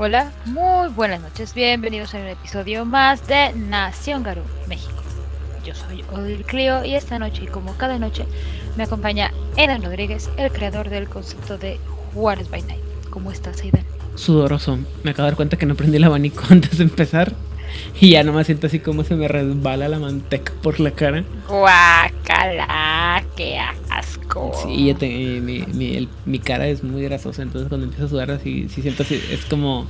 Hola, muy buenas noches, bienvenidos a un episodio más de Nación Garú, México. Yo soy Odil Clio y esta noche, y como cada noche, me acompaña Edan Rodríguez, el creador del concepto de Juárez by Night. ¿Cómo estás, Aidan? Sudoroso. Me acabo de dar cuenta que no prendí el abanico antes de empezar. Y ya no me siento así como se me resbala la manteca por la cara. Guacala, qué asco. Sí, ya te- mi, mi- el- mi cara es muy grasosa, entonces cuando empiezo a sudar así, sí siento así, es como...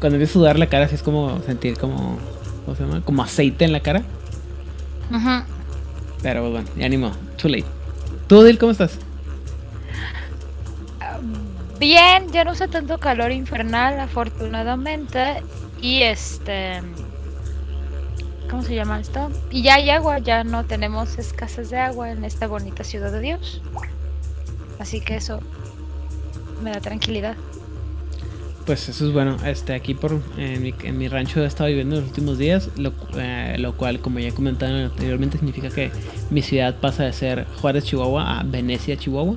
Cuando empiezo a sudar la cara, así es como sentir como... ¿Cómo se llama? Como aceite en la cara. Ujú. Pero bueno, ya ni modo. Too late. ¿Tú, Dil, cómo estás? Bien, ya no hace tanto calor infernal, afortunadamente. Y este. ¿Cómo se llama esto? Y ya hay agua, ya no tenemos escasez de agua en esta bonita ciudad de Dios. Así que eso me da tranquilidad. Pues eso es bueno. Este, aquí por en mi, en mi rancho he estado viviendo los últimos días, lo, eh, lo cual, como ya he comentado anteriormente, significa que mi ciudad pasa de ser Juárez, Chihuahua, a Venecia, Chihuahua.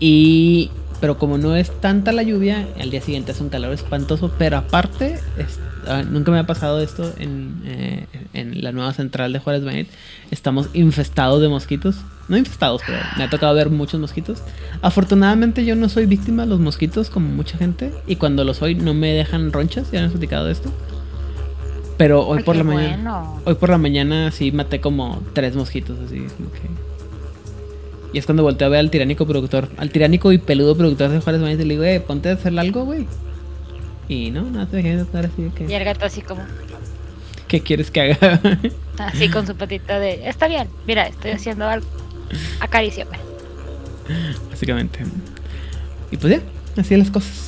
Y pero como no es tanta la lluvia, al día siguiente hace un calor espantoso. Pero aparte, es- ah, nunca me ha pasado esto en, eh, en la nueva central de Juárez Benet. Estamos infestados de mosquitos. No infestados, pero me ha tocado ver muchos mosquitos. Afortunadamente yo no soy víctima de los mosquitos como mucha gente. Y cuando lo soy no me dejan ronchas. Ya han platicado de esto. Pero hoy Ay, por la mañana. Hoy por la mañana sí maté como tres mosquitos así. como que- Y es cuando volteo a ver al tiránico productor, al tiránico y peludo productor de Juárez Maíz y le digo, eh, ponte a hacer algo, güey. Y no, no te dejé de estar así de Y que, el gato así como, ¿qué quieres que haga? así con su patita de, está bien, mira, estoy haciendo algo. Acaríciame. Básicamente. Y pues ya, así las cosas.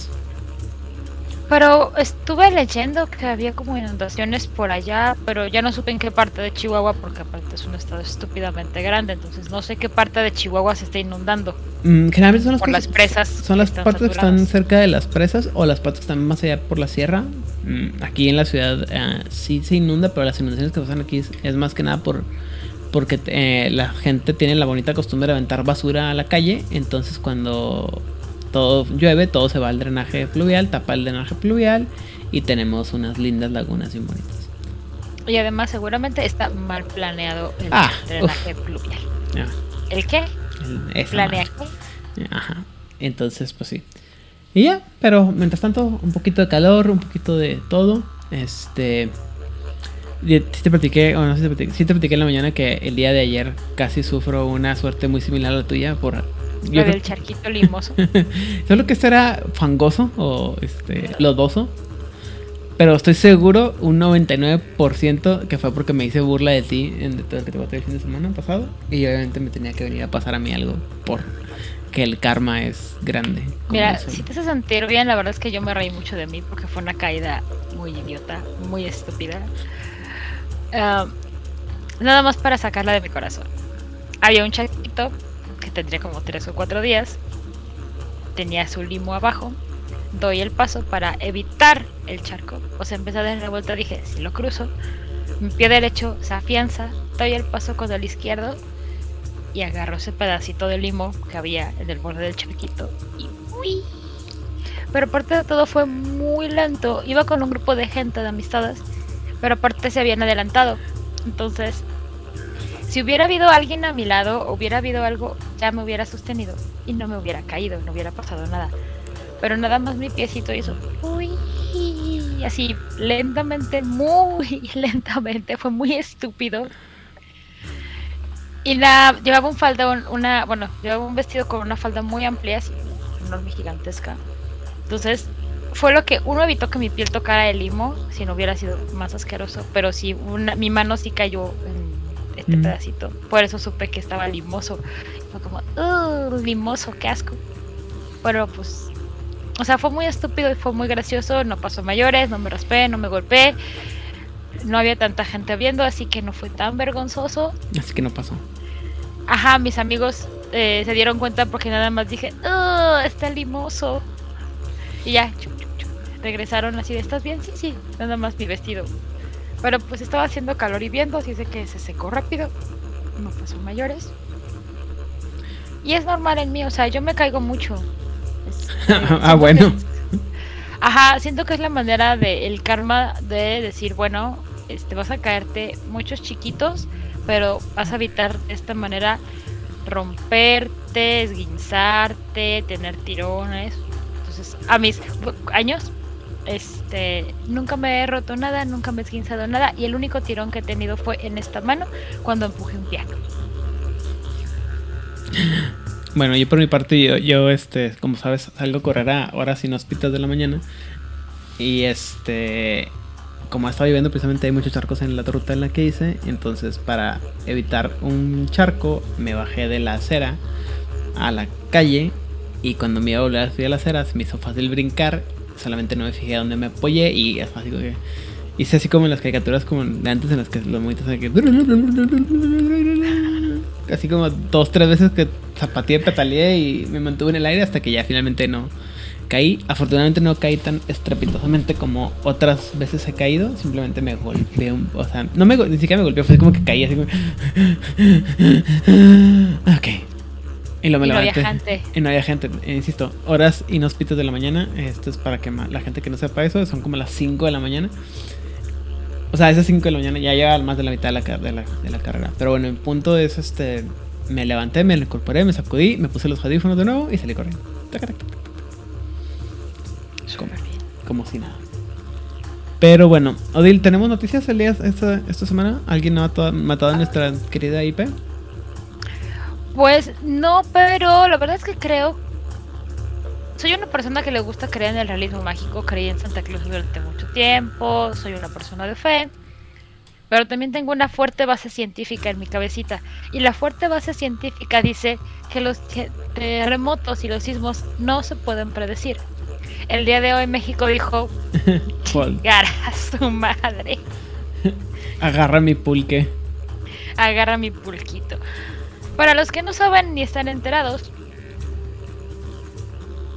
Pero estuve leyendo que había como inundaciones por allá, pero ya no supe en qué parte de Chihuahua, porque aparte es un estado estúpidamente grande, entonces no sé qué parte de Chihuahua se está inundando. Mm, generalmente son las, Por las presas Son las partes que están cerca de las presas o las partes que están más allá por la sierra. Mm, aquí en la ciudad eh, sí se inunda, pero las inundaciones que pasan aquí es, es más que nada por porque eh, la gente tiene la bonita costumbre de aventar basura a la calle. Entonces cuando todo llueve, todo se va al drenaje pluvial, tapa el drenaje pluvial y tenemos unas lindas lagunas bien bonitas. Y además seguramente está mal planeado el Ah, drenaje pluvial. Ya, ¿El qué? el- esa ¿Planea madre. qué? Ajá. Entonces, pues sí. Y ya, pero mientras tanto, un poquito de calor, un poquito de todo. Este. y Sí te platiqué, o no si te platiqué, sí te platiqué en la mañana que el día de ayer casi sufro una suerte muy similar a la tuya por. Lo Yo del charquito limoso. Solo que esto era fangoso o este lodoso. Pero estoy seguro, un 99% que fue porque me hice burla de ti en de todo lo que te pasó el fin de semana pasado. Y obviamente me tenía que venir a pasar a mí algo por que el karma es grande. Mira, el si te hace sentir bien, la verdad es que yo me reí mucho de mí porque fue una caída muy idiota, muy estúpida. Ah, nada más para sacarla de mi corazón. Había un charquito que tendría como 3 o 4 días. Tenía su limo abajo. Doy el paso para evitar el charco. O sea, empecé a dar la vuelta, dije, si lo cruzo, mi pie derecho se afianza, doy el paso con el izquierdo y agarro ese pedacito de limo que había en el borde del charquito y ¡uy! Pero aparte de todo fue muy lento. Iba con un grupo de gente, de amistades, pero aparte se habían adelantado. Entonces, si hubiera habido alguien a mi lado, hubiera habido algo, ya me hubiera sostenido y no me hubiera caído, no hubiera pasado nada. Pero nada más mi piecito hizo uy, así lentamente, muy lentamente, fue muy estúpido. Y la llevaba un falda, un- una, bueno, llevaba un vestido con una falda muy amplia, así, enorme, gigantesca. Entonces, fue lo que uno evitó que mi piel tocara el limo, si no hubiera sido más asqueroso, pero sí, una, mi mano sí cayó en este Mm. pedacito. Por eso supe que estaba limoso. Fue como, "Ugh, limoso, qué asco. Pero pues, o sea, fue muy estúpido y fue muy gracioso, no pasó mayores, no me raspé, no me golpeé. No había tanta gente viendo, así que no fue tan vergonzoso. Así que no pasó. Ajá, mis amigos eh, se dieron cuenta porque nada más dije, "Ugh, está limoso. Y ya, chu, chu, chu, regresaron así de, ¿estás bien? Sí, sí, nada más mi vestido. Pero pues estaba haciendo calor y viento, así de que se secó rápido. No pasó mayores. Y es normal en mí, o sea, yo me caigo mucho. Es- Ah, bueno. Ajá, siento que es la manera de el karma de decir, bueno, este vas a caerte muchos chiquitos, pero vas a evitar de esta manera romperte, esguinzarte, tener tirones. Entonces, a mis años este, nunca me he roto nada, nunca me he esguinzado nada y el único tirón que he tenido fue en esta mano cuando empujé un piano. Bueno, yo por mi parte, yo, este, como sabes, salgo a correr a horas inhóspitas de la mañana. Y este, como estaba lloviendo, precisamente hay muchos charcos en la ruta en la que hice. Entonces, para evitar un charco, me bajé de la acera a la calle. Y cuando me iba a volver a subir a la acera, se me hizo fácil brincar. Solamente no me fijé dónde me apoyé. Y es fácil que hice así como en las caricaturas, como de antes, en las que los monitos que Así como dos, tres veces que zapateé, petaleé y me mantuve en el aire hasta que ya finalmente no caí. Afortunadamente no caí tan estrepitosamente como otras veces he caído. Simplemente me golpeé un... O sea, no me, ni siquiera me golpeé, fue como que caí así como... Ok. Y lo me Y no levanté. había gente. Y no había gente, eh, insisto, horas inhóspitas de la mañana. Esto es para que la gente que no sepa eso, son como las 5 de la mañana. O sea, esas 5 de la mañana ya lleva más de la mitad de la, de la, de la carrera. Pero bueno, el punto es este. Me levanté, me incorporé, me sacudí, me puse los audífonos de nuevo y salí corriendo. Como, como si nada. Pero bueno, Odil, ¿tenemos noticias el día esta, esta semana? ¿Alguien ha matado, matado a nuestra querida IP? Pues no, pero la verdad es que creo. Soy una persona que le gusta creer en el realismo mágico. Creí en Santa Claus durante mucho tiempo. Soy una persona de fe. Pero también tengo una fuerte base científica en mi cabecita. Y la fuerte base científica dice que los te- terremotos y los sismos no se pueden predecir. El día de hoy México dijo, a su madre, Agarra mi pulque. agarra mi pulquito. Para los que no saben ni están enterados,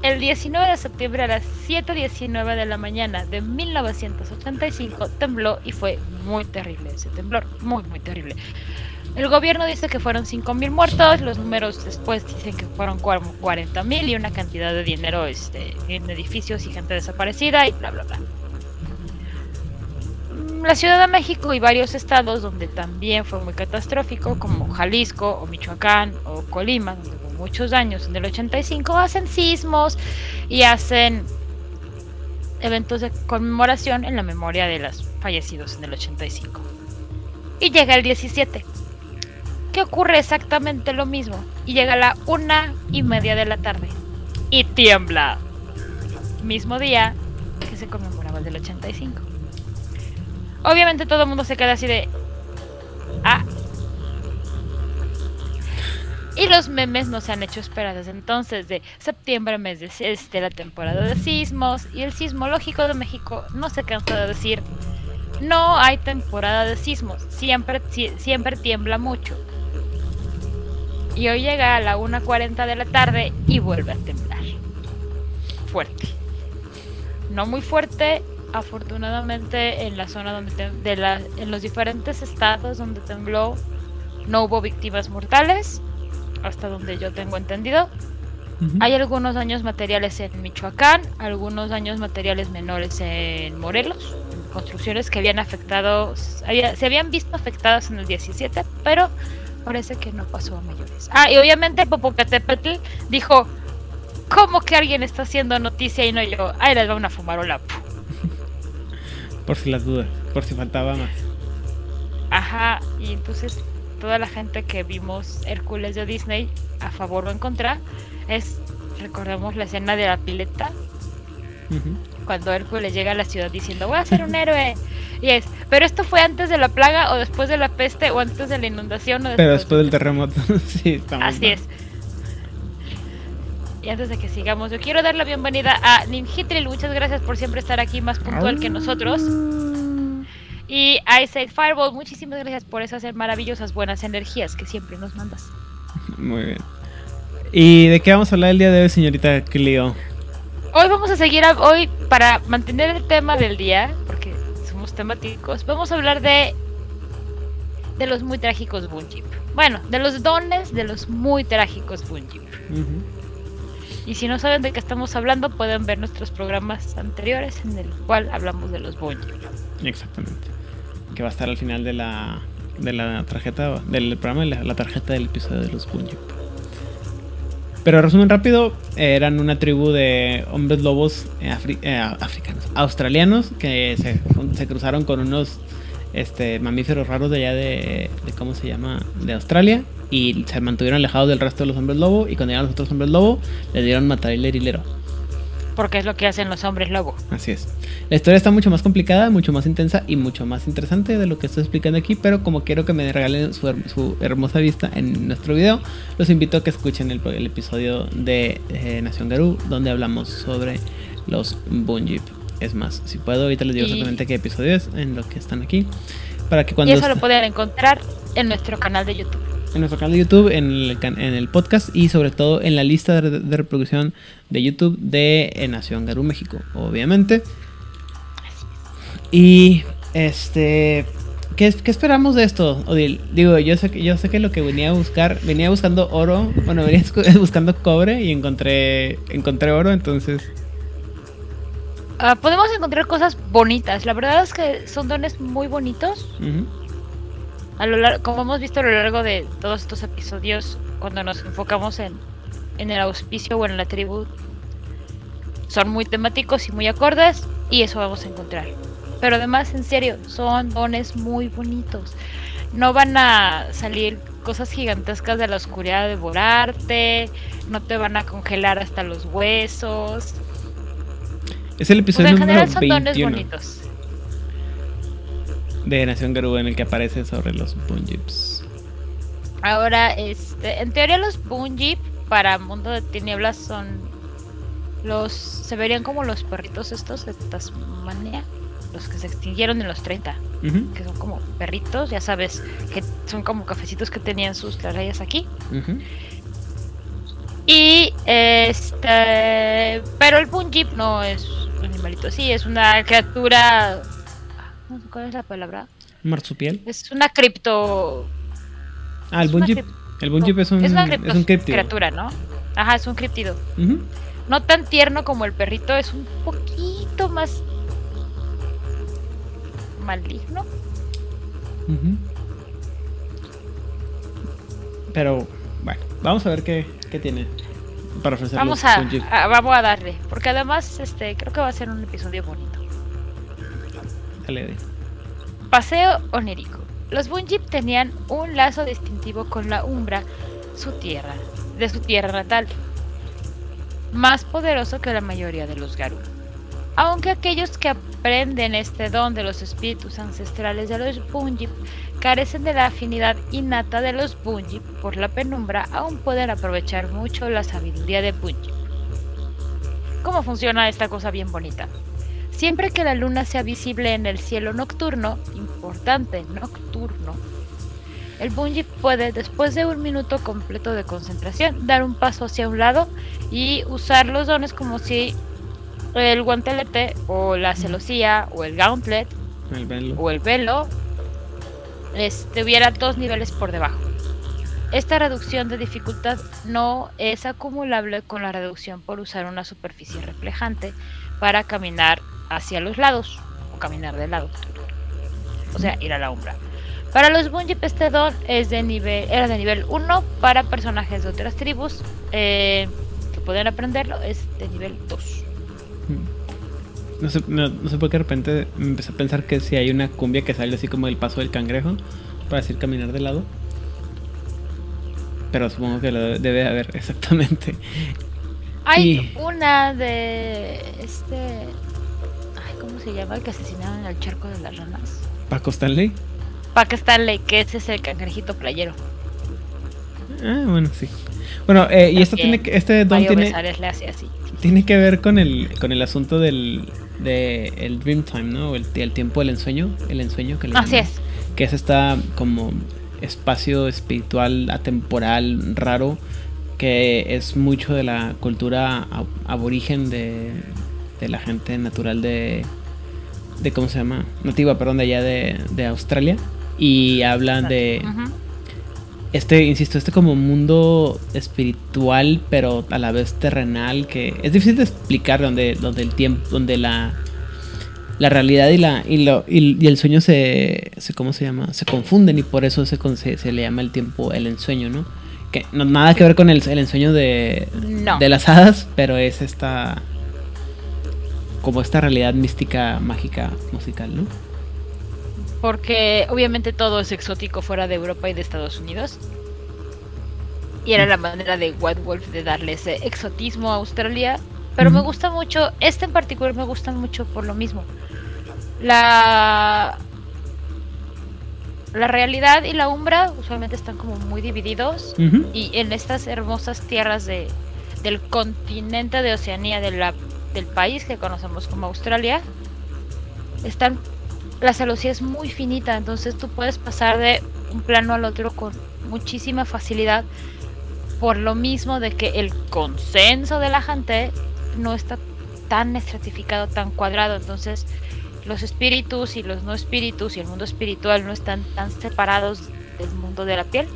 el 19 de septiembre a las 7.19 de la mañana de 1985 tembló y fue muy terrible ese temblor, muy muy terrible. El gobierno dice que fueron 5.000 muertos, los números después dicen que fueron cuar- 40.000 y una cantidad de dinero este, en edificios y gente desaparecida y bla bla bla. La Ciudad de México y varios estados donde también fue muy catastrófico, como Jalisco o Michoacán o Colima, donde hubo muchos daños en el 85, hacen sismos y hacen eventos de conmemoración en la memoria de los fallecidos en el 85. Y llega el 17, que ocurre exactamente lo mismo, y llega la una y media de la tarde, y tiembla. Mismo día que se conmemoraba el del 85. Obviamente todo el mundo se queda así de... Ah. Y los memes no se han hecho esperar desde entonces, de septiembre, mes de este, la temporada de sismos, y el sismológico de México no se cansa de decir, no hay temporada de sismos, siempre, si- siempre tiembla mucho. Y hoy llega a la 1.40 de la tarde y vuelve a temblar. Fuerte. No muy fuerte, afortunadamente en la zona donde tem- de la, en los diferentes estados donde tembló no hubo víctimas mortales hasta donde yo tengo entendido Ujú. hay algunos daños materiales en Michoacán algunos daños materiales menores en Morelos construcciones que habían afectado había- se habían visto afectadas en el 17 pero parece que no pasó a mayores ah y obviamente Popocatépetl dijo ¿Cómo que alguien está haciendo noticia y no yo? Ahí les va una fumarola. Puh. Por si las dudas, por si faltaba más. Ajá, y entonces toda la gente que vimos Hércules de Disney a favor o en contra es, recordemos la escena de la pileta, cuando Hércules llega a la ciudad diciendo voy a ser un héroe. Y es, pero esto fue antes de la plaga o después de la peste o antes de la inundación o después, Pero después del terremoto, sí, estamos Así mal. es. Y antes de que sigamos, yo quiero dar la bienvenida a Ninjitril. Muchas gracias por siempre estar aquí más puntual que nosotros. Y a Ice Fireball, muchísimas gracias por esas maravillosas buenas energías que siempre nos mandas. Muy bien. ¿Y de qué vamos a hablar el día de hoy, señorita Clio? Hoy vamos a seguir, a- hoy para mantener el tema del día, porque somos temáticos, vamos a hablar de de los muy trágicos Bunjip. Bueno, de los dones de los muy trágicos Bunjip. Ujú. Y si no saben de qué estamos hablando, pueden ver nuestros programas anteriores en el cual hablamos de los bungee. Exactamente. Que va a estar al final de la, de la tarjeta, del programa, la, la tarjeta del episodio de los bungee. Pero resumen rápido, eran una tribu de hombres lobos eh, eh, africanos, australianos, que se, cruzaron con unos este, mamíferos raros de allá de, de, ¿cómo se llama? De Australia. Y se mantuvieron alejados del resto de los hombres lobo. Y cuando llegaron los otros hombres lobo, les dieron matar el herilero porque es lo que hacen los hombres lobo. Así es. La historia está mucho más complicada, mucho más intensa y mucho más interesante de lo que estoy explicando aquí, pero como quiero que me regalen su, hermosa vista en nuestro video, los invito a que escuchen el, episodio de eh, Nación Garú, donde hablamos sobre los Bunjip. Es más, si puedo, ahorita les digo exactamente qué episodio es en lo que están aquí. Para que cuando y eso lo pueden encontrar en nuestro canal de YouTube en nuestro canal de YouTube, en el, en el podcast y sobre todo en la lista de, reproducción de YouTube de eh, Nación Garú México, obviamente. Y este ¿Qué, ¿Qué, esperamos de esto, Odil? Digo, yo sé, yo sé que lo que venía a buscar, venía buscando oro, bueno, venía buscando cobre y encontré, encontré oro, entonces... Uh, podemos encontrar cosas bonitas, la verdad es que son dones muy bonitos como hemos visto a lo largo de todos estos episodios, cuando nos enfocamos en, en el auspicio o en la tribu, son muy temáticos y muy acordes y eso vamos a encontrar. Pero además, en serio, son dones muy bonitos. No van a salir cosas gigantescas de la oscuridad a devorarte, no te van a congelar hasta los huesos. Es el episodio en general son dones bonitos de Nación Garú en el que aparece sobre los Bunjips. Ahora, este, en teoría los Bunjip para Mundo de Tinieblas son los se verían como los perritos estos de Tasmania, los que se extinguieron en los 30, que son como perritos, ya sabes, que son como cafecitos que tenían sus rayas aquí. Y este, pero el Bunjip no es animalito así, es una criatura ¿Cuál es la palabra? Marsupial. Es una cripto. Ah, el Bunjip. El Bunjip es un, es, una es un criatura, ¿no? Ajá, es un criptido. No tan tierno como el perrito, es un poquito más maligno. Pero bueno, vamos a ver qué, qué tiene para ofrecer. Vamos a, a, vamos a darle, porque además este creo que va a ser un episodio bonito. Paseo onírico. Los Bunjip tenían un lazo distintivo con la Umbra, su tierra, de su tierra natal, más poderoso que la mayoría de los Garú. Aunque aquellos que aprenden este don de los espíritus ancestrales de los Bunjip carecen de la afinidad innata de los Bunjip por la penumbra, aún pueden aprovechar mucho la sabiduría de Bunjip. ¿Cómo funciona esta cosa bien bonita? Siempre que la luna sea visible en el cielo nocturno, importante, nocturno, el bungee puede, después de un minuto completo de concentración, dar un paso hacia un lado y usar los dones como si el guantelete o la celosía o el gauntlet o el velo estuviera dos niveles por debajo. Esta reducción de dificultad no es acumulable con la reducción por usar una superficie reflejante para caminar hacia los lados o caminar de lado. O sea, ir a la umbra. Para los Bunjip este don es de nivel, era de nivel 1 para personajes de otras tribus eh, que pueden aprenderlo, es de nivel 2. No sé, no, sé por qué de repente me empecé a pensar que si hay una cumbia que sale así como el paso del cangrejo para decir caminar de lado. Pero supongo que lo debe haber exactamente. Hay una de este se llama el que asesinaron en el charco de las ranas? ¿Paco Stanley? Paco Stanley, que ese es el cangrejito playero. Ah, bueno, sí. Bueno, eh, y esto tiene que, este don tiene, tiene que ver con el, con el asunto del de el dream time, ¿no? El, el tiempo del ensueño, el ensueño que le Así es. Que es esta como espacio espiritual atemporal raro que es mucho de la cultura aborigen de, de la gente natural de, de cómo se llama, nativa, perdón, de allá de, de Australia y hablan de este, insisto, este como mundo espiritual, pero a la vez terrenal, que es difícil de explicar donde, donde el tiempo, donde la, la realidad y la y, lo, y, el sueño se, se, ¿cómo se llama? Se confunden y por eso se, se, se le llama el tiempo el ensueño, ¿no? Que no nada que ver con el, el ensueño de, de las hadas, pero es esta como esta realidad mística, mágica, musical, ¿no? Porque obviamente todo es exótico fuera de Europa y de Estados Unidos. Y era la manera de White Wolf de darle ese exotismo a Australia. Pero me gusta mucho, este en particular me gusta mucho por lo mismo. La la realidad y la umbra usualmente están como muy divididos y en estas hermosas tierras de, del continente de Oceanía de la, del país que conocemos como Australia están la celosía es muy finita, entonces tú puedes pasar de un plano al otro con muchísima facilidad por lo mismo de que el consenso de la gente no está tan estratificado, tan cuadrado, entonces los espíritus y los no espíritus y el mundo espiritual no están tan separados del mundo de la piel.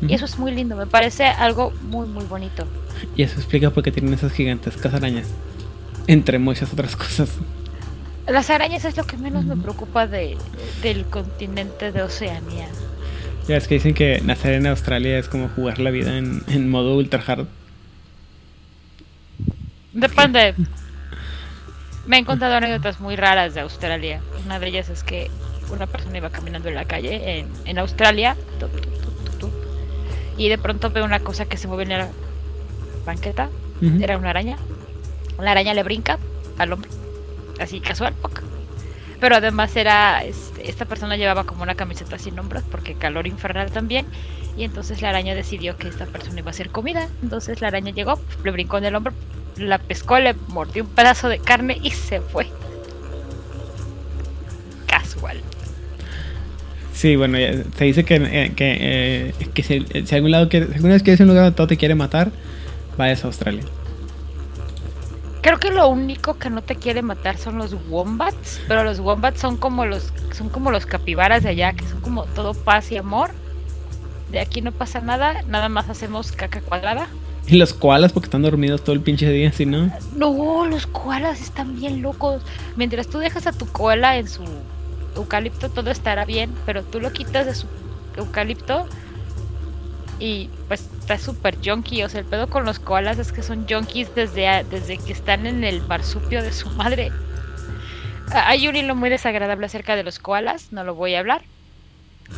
Y eso es muy lindo, me parece algo muy, muy bonito. Y eso explica por qué tienen esas gigantescas arañas, entre muchas otras cosas. Las arañas es lo que menos me preocupa de, del continente de Oceanía. Ya es que dicen que nacer en Australia es como jugar la vida en, en modo ultra hard. Depende. Me he encontrado anécdotas muy raras de Australia. Una de ellas es que una persona iba caminando en la calle en, en Australia y de pronto ve una cosa que se mueve en la banqueta. Era una araña. La araña le brinca al hombre así casual. Pero además era, este, esta persona llevaba como una camiseta sin hombros porque calor infernal también. Y entonces la araña decidió que esta persona iba a ser comida. Entonces la araña llegó, le brincó en el hombro, la pescó, le mordió un pedazo de carne y se fue. Casual. Sí, bueno, se dice que, eh, que, eh, si, algún lado que, si alguna vez quieres un lugar donde todo te quiere matar, vayas a Australia. Creo que lo único que no te quiere matar son los wombats, pero los wombats son como los son como los capibaras de allá, que son como todo paz y amor. De aquí no pasa nada, nada más hacemos caca cuadrada. ¿Y los koalas porque están dormidos todo el pinche día, si no? No, los koalas están bien locos. Mientras tú dejas a tu koala en su eucalipto todo estará bien, pero tú lo quitas de su eucalipto y pues está súper junkie. O sea, el pedo con los koalas es que son junkies desde, desde que están en el marsupio de su madre. Hay un hilo muy desagradable acerca de los koalas, no lo voy a hablar.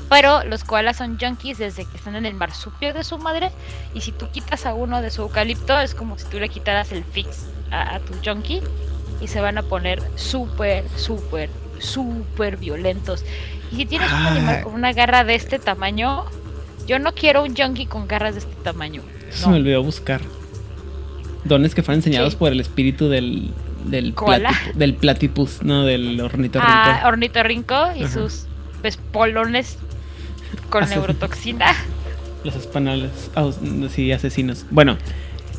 Pero los koalas son junkies desde que están en el marsupio de su madre. Y si tú quitas a uno de su eucalipto, es como si tú le quitaras el fix a, tu junkie. Y se van a poner súper, súper, súper violentos. Y si tienes un animal con una garra de este tamaño, yo no quiero un junkie con garras de este tamaño. Eso me olvidó buscar. Dones que fueron enseñados por el espíritu del del, del platypus, no del ornitorrinco. Ah, ornitorrinco y sus pespolones con neurotoxina. Los españoles, sí, asesinos. Bueno,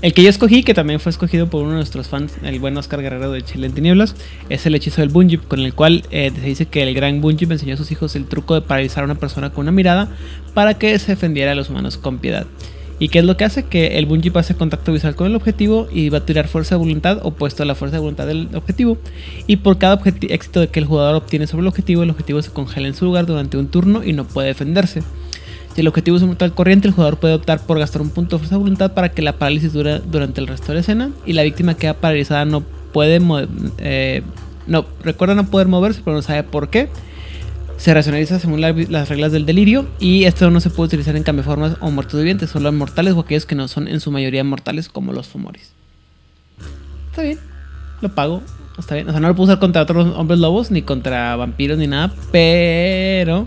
el que yo escogí, que también fue escogido por uno de nuestros fans, el buen Oscar Guerrero de Chile en Tinieblas, es el hechizo del Bunjip, con el cual eh, se dice que el gran Bunjip enseñó a sus hijos el truco de paralizar a una persona con una mirada para que se defendiera a los humanos con piedad. ¿Y qué es lo que hace? Que el Bunjip hace contacto visual con el objetivo y va a tirar fuerza de voluntad opuesto a la fuerza de voluntad del objetivo. Y por cada éxito que el jugador obtiene sobre el objetivo, el objetivo se congela en su lugar durante un turno y no puede defenderse. Si el objetivo es un mortal corriente, el jugador puede optar por gastar un punto de fuerza de voluntad para que la parálisis dure durante el resto de la escena y la víctima queda paralizada no puede eh, no recuerda no poder moverse pero no sabe por qué se racionaliza según las reglas del delirio y esto no se puede utilizar en cambiaformas o muertos vivientes, solo en mortales o aquellos que no son en su mayoría mortales como los fumoris. Está bien, lo pago, está bien. O sea, no lo puedo usar contra otros hombres lobos, ni contra vampiros, ni nada, pero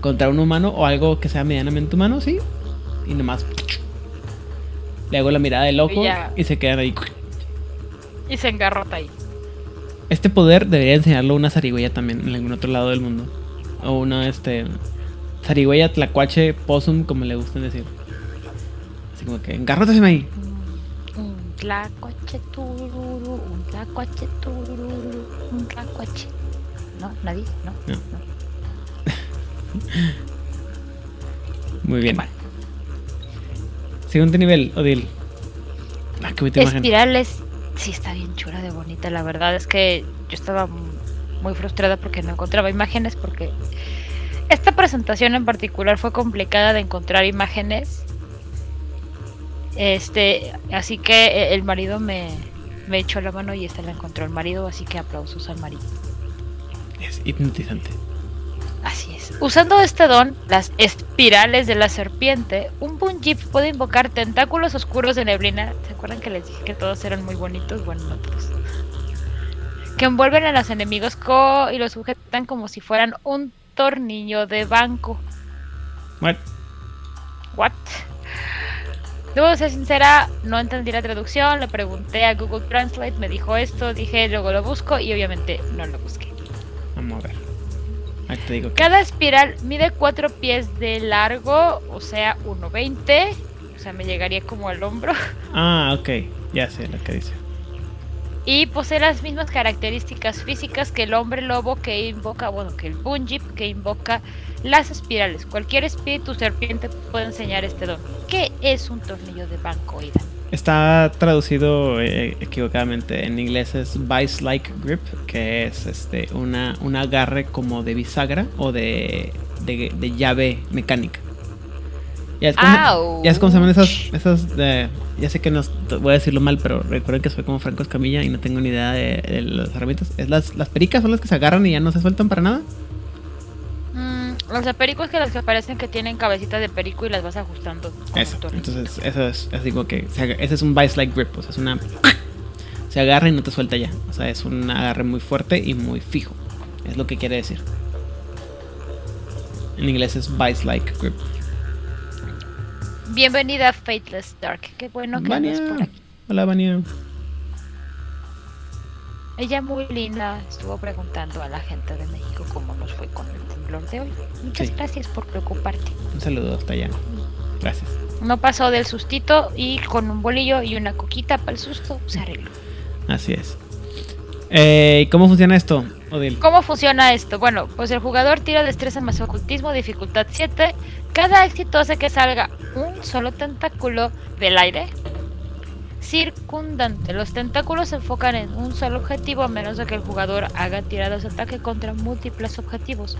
contra un humano o algo que sea medianamente humano, sí. Y nomás le hago la mirada del ojo y, se quedan ahí. Y se engarrota ahí. Este poder debería enseñarlo una zarigüeya también en algún otro lado del mundo. O una, este. Zarigüeya, tlacuache, possum, como le gusta decir. Así como que, engarrótaseme ahí. Un tlacuache tururu, un tlacuache tururu, un tlacuache. ¿No? ¿Nadie? ¿No? no. Muy bien. Siguiente nivel, Odil. Ah, qué bonita imagen. Espirales. Sí, está bien chula de bonita. La verdad es que yo estaba muy frustrada porque no encontraba imágenes porque esta presentación en particular fue complicada de encontrar imágenes. Este, así que e, el marido me, me echó la mano y esta la encontró el marido, así que aplausos al marido. Es hipnotizante. Así es. Usando este don, las espirales de la serpiente, un Bunjip puede invocar tentáculos oscuros de neblina. ¿Se acuerdan que les dije que todos eran muy bonitos? Bueno, no todos. Que envuelven a los enemigos co y los sujetan como si fueran un tornillo de banco. What? What? Debo ser sincera, no entendí la traducción, le pregunté a Google Translate, me dijo esto, dije luego lo busco y obviamente no lo busqué. Vamos a ver. Te digo Cada espiral mide 4 pies de largo, o sea, 1.20. O sea, me llegaría como al hombro. Ah, ok. Ya sé lo que dice. Y posee las mismas características físicas que el hombre lobo que invoca, bueno, que el Bunjip que invoca las espirales. Cualquier espíritu serpiente puede enseñar este don. ¿Qué es un tornillo de banco, Ida? Está traducido eh, equivocadamente. En inglés es Vice Like Grip, que es este una, un agarre como de bisagra o de, de, de llave mecánica. Ya es como, ya es como se llaman esas, esas de- ya sé que no voy a decirlo mal, pero recuerden que soy como Franco Escamilla y no tengo ni idea de, de las herramientas. Es las, las pericas son las que se agarran y ya no se sueltan para nada. Los de perico es que las que parecen que tienen cabecita de perico y las vas ajustando. Eso. Entonces, eso es, es digo que ese es un vice like grip, o sea, es una se agarra y no te suelta ya. O sea, es un agarre muy fuerte y muy fijo. Es lo que quiere decir. En inglés es vice like grip. Bienvenida a Fateless Dark. Qué bueno que andas por Vania. aquí. Hola, Vania. Ella muy linda estuvo preguntando a la gente de México cómo nos fue con el de hoy. Muchas Sí. gracias por preocuparte. Un saludo hasta allá. Gracias. No pasó del sustito y con un bolillo y una coquita para el susto se arregló. Así es. Eh, ¿y ¿Cómo funciona esto, Odil? ¿Cómo funciona esto? Bueno, pues el jugador tira destreza más ocultismo, dificultad 7. Cada éxito hace que salga un solo tentáculo del aire circundante. Los tentáculos se enfocan en un solo objetivo a menos de que el jugador haga tiradas de ataque contra múltiples objetivos,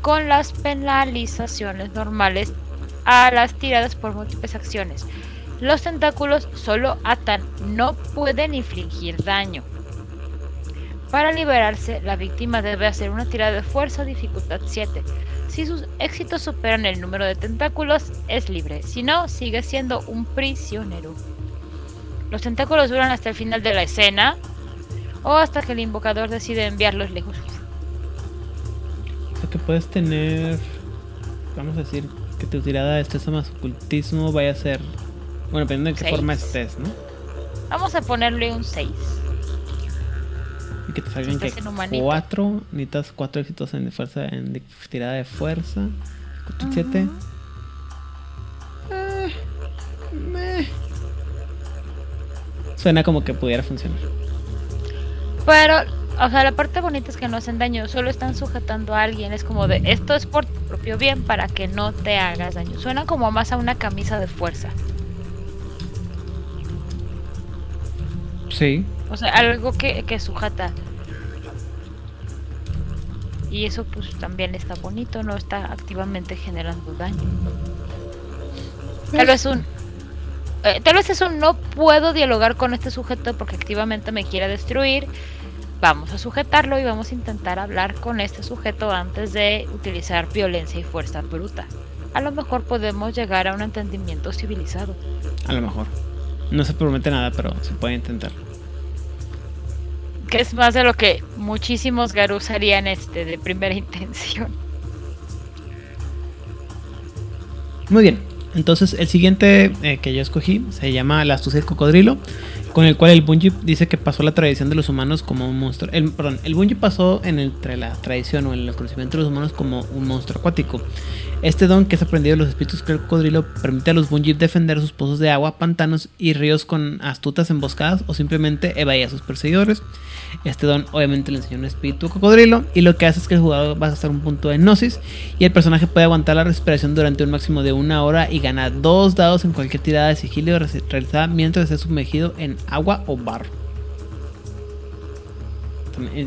con las penalizaciones normales a las tiradas por múltiples acciones. Los tentáculos solo atan, no pueden infligir daño. Para liberarse, la víctima debe hacer una tirada de fuerza dificultad 7. Si sus éxitos superan el número de tentáculos, es libre. Si no, sigue siendo un prisionero. Los tentáculos duran hasta el final de la escena o hasta que el invocador decide enviarlos lejos. O sea, que puedes tener. Vamos a decir que tu tirada de destreza más ocultismo vaya a ser. Bueno, dependiendo de qué Seis. forma estés, ¿no? Vamos a ponerle un 6. Y que te salgan que en humanito. cuatro, necesitas cuatro éxitos en fuerza, en tirada de fuerza. Cuatro, siete. Eh, meh. Suena como que pudiera funcionar. Pero, o sea, la parte bonita es que no hacen daño, solo están sujetando a alguien. Es como de, esto es por tu propio bien para que no te hagas daño. Suena como más a una camisa de fuerza. Sí. O sea, algo que, que sujeta. Y eso pues también está bonito, no está activamente generando daño. Tal vez un... eh, tal vez es un no puedo dialogar con este sujeto porque activamente me quiere destruir. Vamos a sujetarlo y vamos a intentar hablar con este sujeto antes de utilizar violencia y fuerza bruta. A lo mejor podemos llegar a un entendimiento civilizado. A lo mejor. No se promete nada, pero se puede intentar. Que es más de lo que muchísimos Garus harían este de primera intención. Muy bien. Entonces, el siguiente eh, que yo escogí se llama La astucia del cocodrilo, con el cual el Bungie dice que pasó la tradición de los humanos como un monstruo. El, perdón, el Bungie pasó en entre la tradición o en el conocimiento de los humanos como un monstruo acuático. Este don que es aprendido de los espíritus del cocodrilo permite a los Bungie defender sus pozos de agua, pantanos y ríos con astutas emboscadas o simplemente evadir a sus perseguidores. Este don obviamente le enseña un espíritu cocodrilo y lo que hace es que el jugador va a gastar un punto de gnosis y el personaje puede aguantar la respiración durante un máximo de una hora y y gana dos dados en cualquier tirada de sigilo realizada mientras esté sumergido en agua o barro.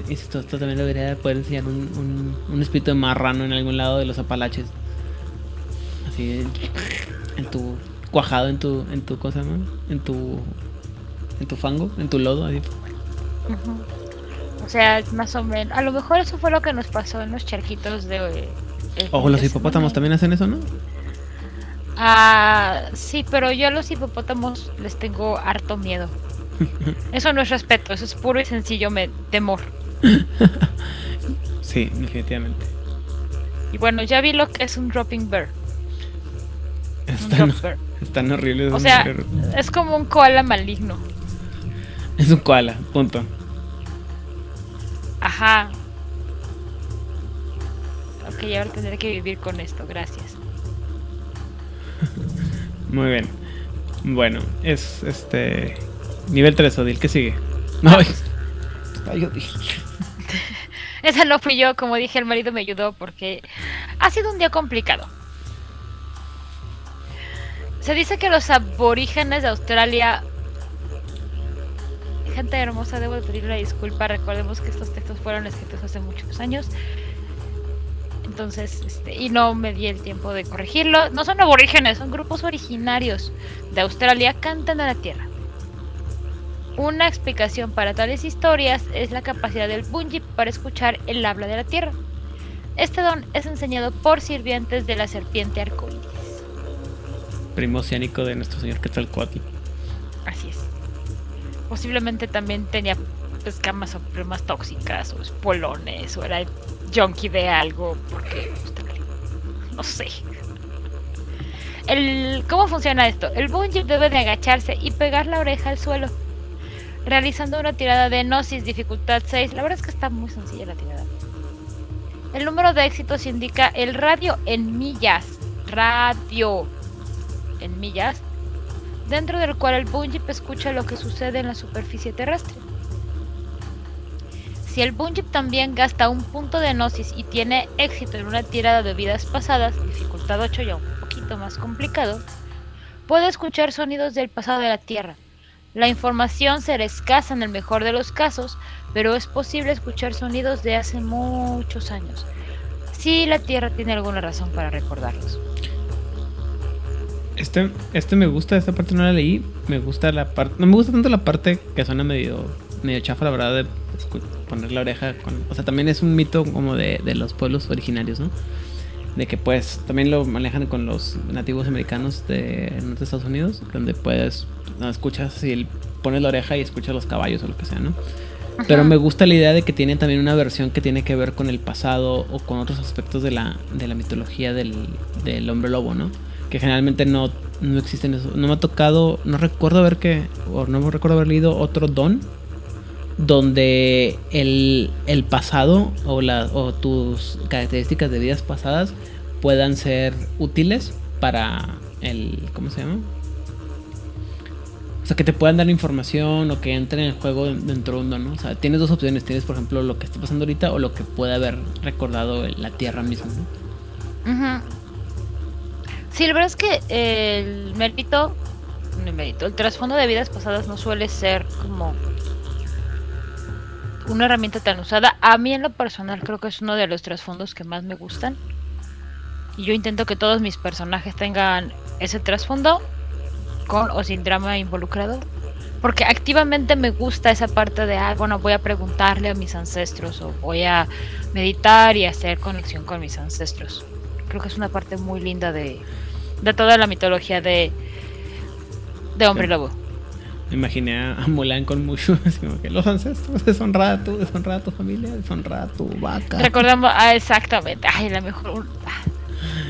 esto, también debería poder enseñar un, un, espíritu de marrano en algún lado de los apalaches. Así en tu cuajado en tu en tu cosa, ¿no? En tu en tu fango, en tu lodo así. O sea, más o menos. A lo mejor eso fue lo que nos pasó en los charquitos de. Ojo, los hipopótamos también hacen eso, ¿no? Ah, sí, pero yo a los hipopótamos les tengo harto miedo. eso no es respeto, eso es puro y sencillo me temor. sí, definitivamente. Y bueno, ya vi lo que es un dropping bear. Están, están horribles. O sea, es como un koala maligno. Es un koala, punto. Ajá. Ok, ahora tendré que vivir con esto, gracias. Muy bien. Bueno, es este. Nivel 3, Odil, ¿qué sigue? No, Esa no fui yo, como dije, el marido me ayudó porque ha sido un día complicado. Se dice que los aborígenes de Australia gente hermosa, debo pedir una disculpa. Recordemos que estos textos fueron escritos hace muchos años. Entonces, este, y no me di el tiempo de corregirlo. No son aborígenes, son grupos originarios de Australia, cantan a la tierra. Una explicación para tales historias es la capacidad del bunji para escuchar el habla de la tierra. Este don es enseñado por sirvientes de la serpiente arcoíris. Primo oceánico de nuestro señor Quetzalcoatl. Así es posiblemente también tenía escamas o más tóxicas o espolones o era junkie de algo porque no sé. El, ¿Cómo funciona esto? El bungee debe de agacharse y pegar la oreja al suelo, realizando una tirada de Gnosis dificultad 6. La verdad es que está muy sencilla la tirada. El número de éxitos indica el radio en millas. Radio en millas dentro del cual el Bunjip escucha lo que sucede en la superficie terrestre. Si el Bunjip también gasta un punto de Gnosis y tiene éxito en una tirada de vidas pasadas, dificultad 8 ya un poquito más complicado, puede escuchar sonidos del pasado de la Tierra. La información será escasa en el mejor de los casos, pero es posible escuchar sonidos de hace muchos años, si la Tierra tiene alguna razón para recordarlos. Este, este me gusta, esta parte no la leí. Me gusta la parte. No me gusta tanto la parte que suena medio, medio chafa, la verdad, de poner la oreja con. O sea, también es un mito como de, de los pueblos originarios, ¿no? De que pues también lo manejan con los nativos americanos de, de Estados Unidos, donde puedes, no, escuchas si pones la oreja y escuchas los caballos o lo que sea, ¿no? Pero me gusta la idea de que tiene también una versión que tiene que ver con el pasado o con otros aspectos de la, de la mitología del, del hombre lobo, ¿no? que generalmente no, no existen eso. No me ha tocado, no recuerdo haber que, o no recuerdo haber leído otro don donde el, el pasado o, la, o tus características de vidas pasadas puedan ser útiles para el, ¿cómo se llama? O sea, que te puedan dar información o que entre en el juego dentro de un don, ¿no? O sea, tienes dos opciones. Tienes, por ejemplo, lo que está pasando ahorita o lo que puede haber recordado la Tierra misma, ¿no? Sí, la verdad es que el mérito, el mérito, el trasfondo de vidas pasadas no suele ser como una herramienta tan usada. A mí en lo personal creo que es uno de los trasfondos que más me gustan. Y yo intento que todos mis personajes tengan ese trasfondo con o sin drama involucrado. Porque activamente me gusta esa parte de, ah, bueno, voy a preguntarle a mis ancestros o voy a meditar y hacer conexión con mis ancestros. Creo que es una parte muy linda de, de toda la mitología de, de Hombre Lobo. Imaginé a Mulan con Mushu, como que los ancestros, deshonrada tu, deshonrada tu familia, deshonrada tu vaca. Recordamos, ah, exactamente, ay, la mejor.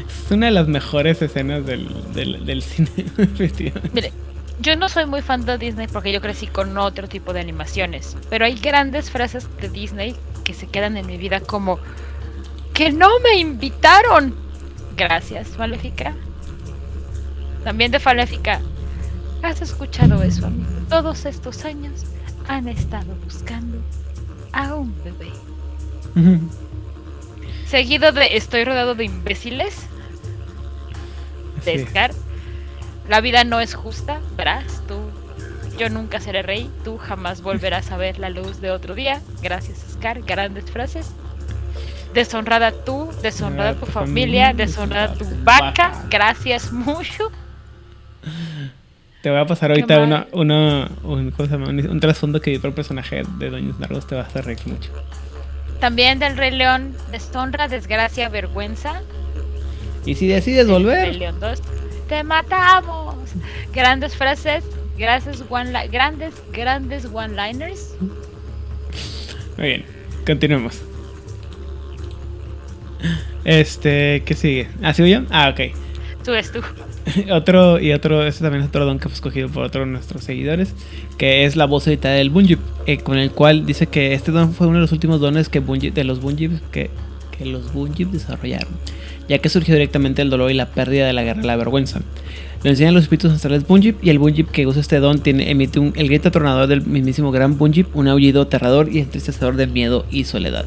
Es una de las mejores escenas del, del, del cine, Mire, yo no soy muy fan de Disney porque yo crecí con otro tipo de animaciones, pero hay grandes frases de Disney que se quedan en mi vida como que no me invitaron. Gracias, Maléfica. También de Faléfica. ¿Has escuchado eso, amigo? Todos estos años han estado buscando a un bebé. Seguido de Estoy rodado de imbéciles. De Scar. La vida no es justa, verás, tú. Yo nunca seré rey, tú jamás volverás a ver la luz de otro día. Gracias, Scar. Grandes frases. Deshonrada tú, deshonrada tu familia, deshonrada tu vaca. Gracias mucho. Te voy a pasar ahorita una, una, un, ¿cómo se llama? un trasfondo que por personaje de Doña Nargos, te va a hacer reír mucho. También del Rey León, deshonra, desgracia, vergüenza. Y si decides volver. Rey León 2, te matamos. Grandes frases, grandes one grandes, grandes one-liners. Muy bien, continuemos. Este, ¿qué sigue? ¿Ah, sigo yo? Ah, ok. Tú es tú. otro, y otro, este también es otro don que fue escogido por otro de nuestros seguidores, que es la voz editada del Bungie, eh, con el cual dice que este don fue uno de los últimos dones que de los Bungie que, que los Bungie desarrollaron, ya que surgió directamente el dolor y la pérdida de la guerra y la vergüenza. Lo enseñan los espíritus ancestrales Bungie y el Bungie que usa este don tiene, emite un, el grito atronador del mismísimo gran Bungie, un aullido aterrador y entristecedor de miedo y soledad.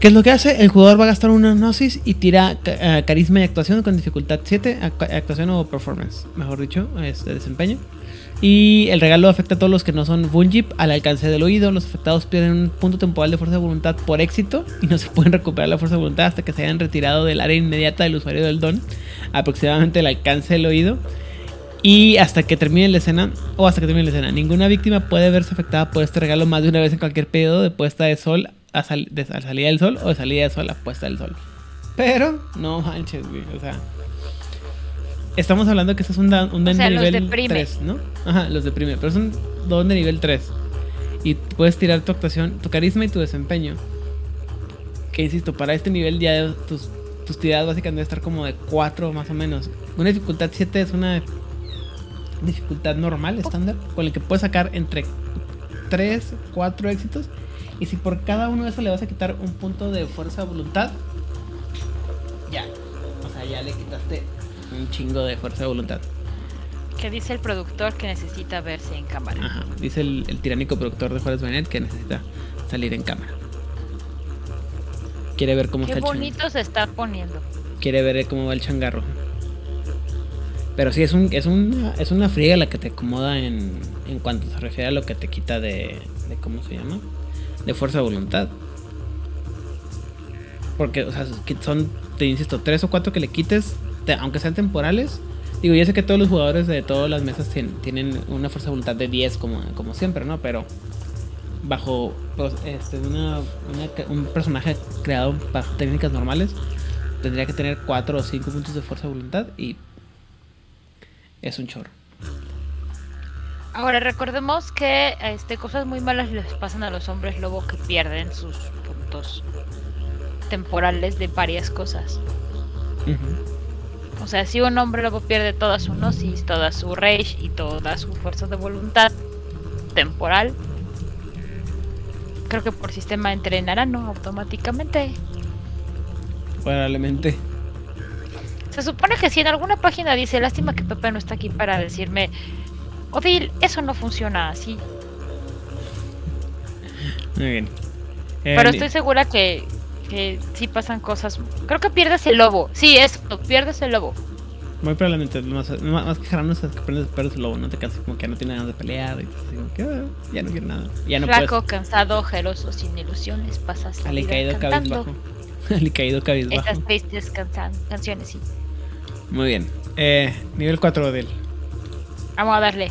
¿Qué es lo que hace? El jugador va a gastar una gnosis y tira eh, carisma y actuación con dificultad 7, actuación o performance, mejor dicho, este desempeño. Y el regalo afecta a todos los que no son Bunjip al alcance del oído. Los afectados pierden un punto temporal de fuerza de voluntad por éxito y no se pueden recuperar la fuerza de voluntad hasta que se hayan retirado del área inmediata del usuario del don, aproximadamente el alcance del oído. Y hasta que termine la escena, o hasta que termine la escena, ninguna víctima puede verse afectada por este regalo más de una vez en cualquier periodo de puesta de sol a, salida del sol o de salida del sol a puesta del sol. Pero, no manches, güey. O sea, estamos hablando que esto es un, un de nivel 3, ¿no? Ajá, los deprime. Pero es un don de nivel 3. Y puedes tirar tu actuación, tu carisma y tu desempeño. Que insisto, para este nivel ya tus, tus tiradas básicas deben estar como de 4 más o menos. Una dificultad 7 es una dificultad normal, estándar, con el que puedes sacar entre 3, 4 éxitos y si por cada uno de esos le vas a quitar un punto de fuerza de voluntad, ya. O sea, ya le quitaste un chingo de fuerza de voluntad. Que dice el productor que necesita verse en cámara. Ajá. Dice el, tiránico productor de Juárez Benet que necesita salir en cámara. Quiere ver cómo está el Qué bonito se está poniendo. Quiere ver cómo va el changarro. Pero sí, es, un, es, una, es una friega la que te acomoda en, en cuanto se refiere a lo que te quita de, de ¿cómo se llama? De fuerza de voluntad. Porque, o sea, son, te insisto, tres o cuatro que le quites, aunque sean temporales. Digo, yo sé que todos los jugadores de todas las mesas tienen una fuerza de voluntad de 10 como, como siempre, ¿no? Pero bajo pues, este, un personaje creado bajo técnicas normales, tendría que tener 4 o 5 puntos de fuerza de voluntad y es un chorro. Ahora recordemos que este, cosas muy malas les pasan a los hombres lobo que pierden sus puntos temporales de varias cosas. O sea, si un hombre lobo pierde toda su gnosis, toda su rage y toda su fuerza de voluntad temporal, creo que por sistema entrenará, ¿no? Automáticamente. Probablemente. Se supone que si en alguna página dice, lástima que Pepe no está aquí para decirme Odil, eso no funciona así. Muy bien. Pero estoy segura que, que sí pasan cosas. Creo que pierdes el lobo. Sí, eso, pierdes el lobo. Muy probablemente, más, más que no es que pierdes el lobo, no te cansas como que no tienes ganas de pelear y te que ah, ya no quiero nada. Ya no Flaco, cansado, ojeroso, sin ilusiones, pasas la vida cantando. caído cabizbajo. Esas tristes canciones, sí. Muy bien. Eh, nivel 4 de él. Vamos a darle.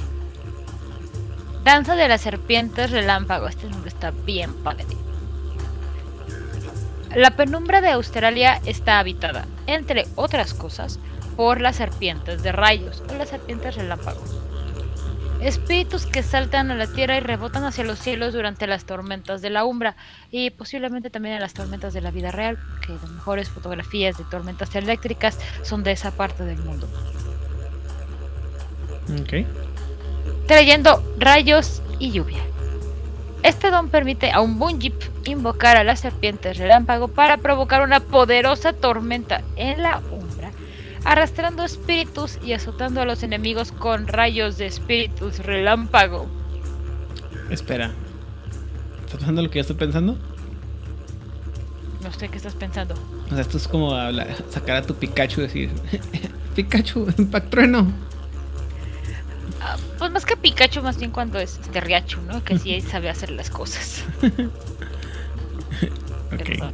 Danza de las serpientes relámpago. Este nombre está bien padre. La penumbra de Australia está habitada, entre otras cosas, por las serpientes de rayos o las serpientes relámpago. Espíritus que saltan a la tierra y rebotan hacia los cielos durante las tormentas de la umbra y posiblemente también en las tormentas de la vida real, que las mejores fotografías de tormentas eléctricas son de esa parte del mundo. Ok. Trayendo rayos y lluvia. Este don permite a un Bunjip invocar a las serpientes relámpago para provocar una poderosa tormenta en la umbra, arrastrando espíritus y azotando a los enemigos con rayos de espíritus relámpago. Espera, ¿estás pensando lo que yo estoy pensando? No sé qué estás pensando. O sea, esto es como sacar a tu Pikachu y decir, Pikachu, Impact Trueno. Ah, pues más que Pikachu, más bien cuando es este Riachu, ¿no? Que sí sabe hacer las cosas. Ok.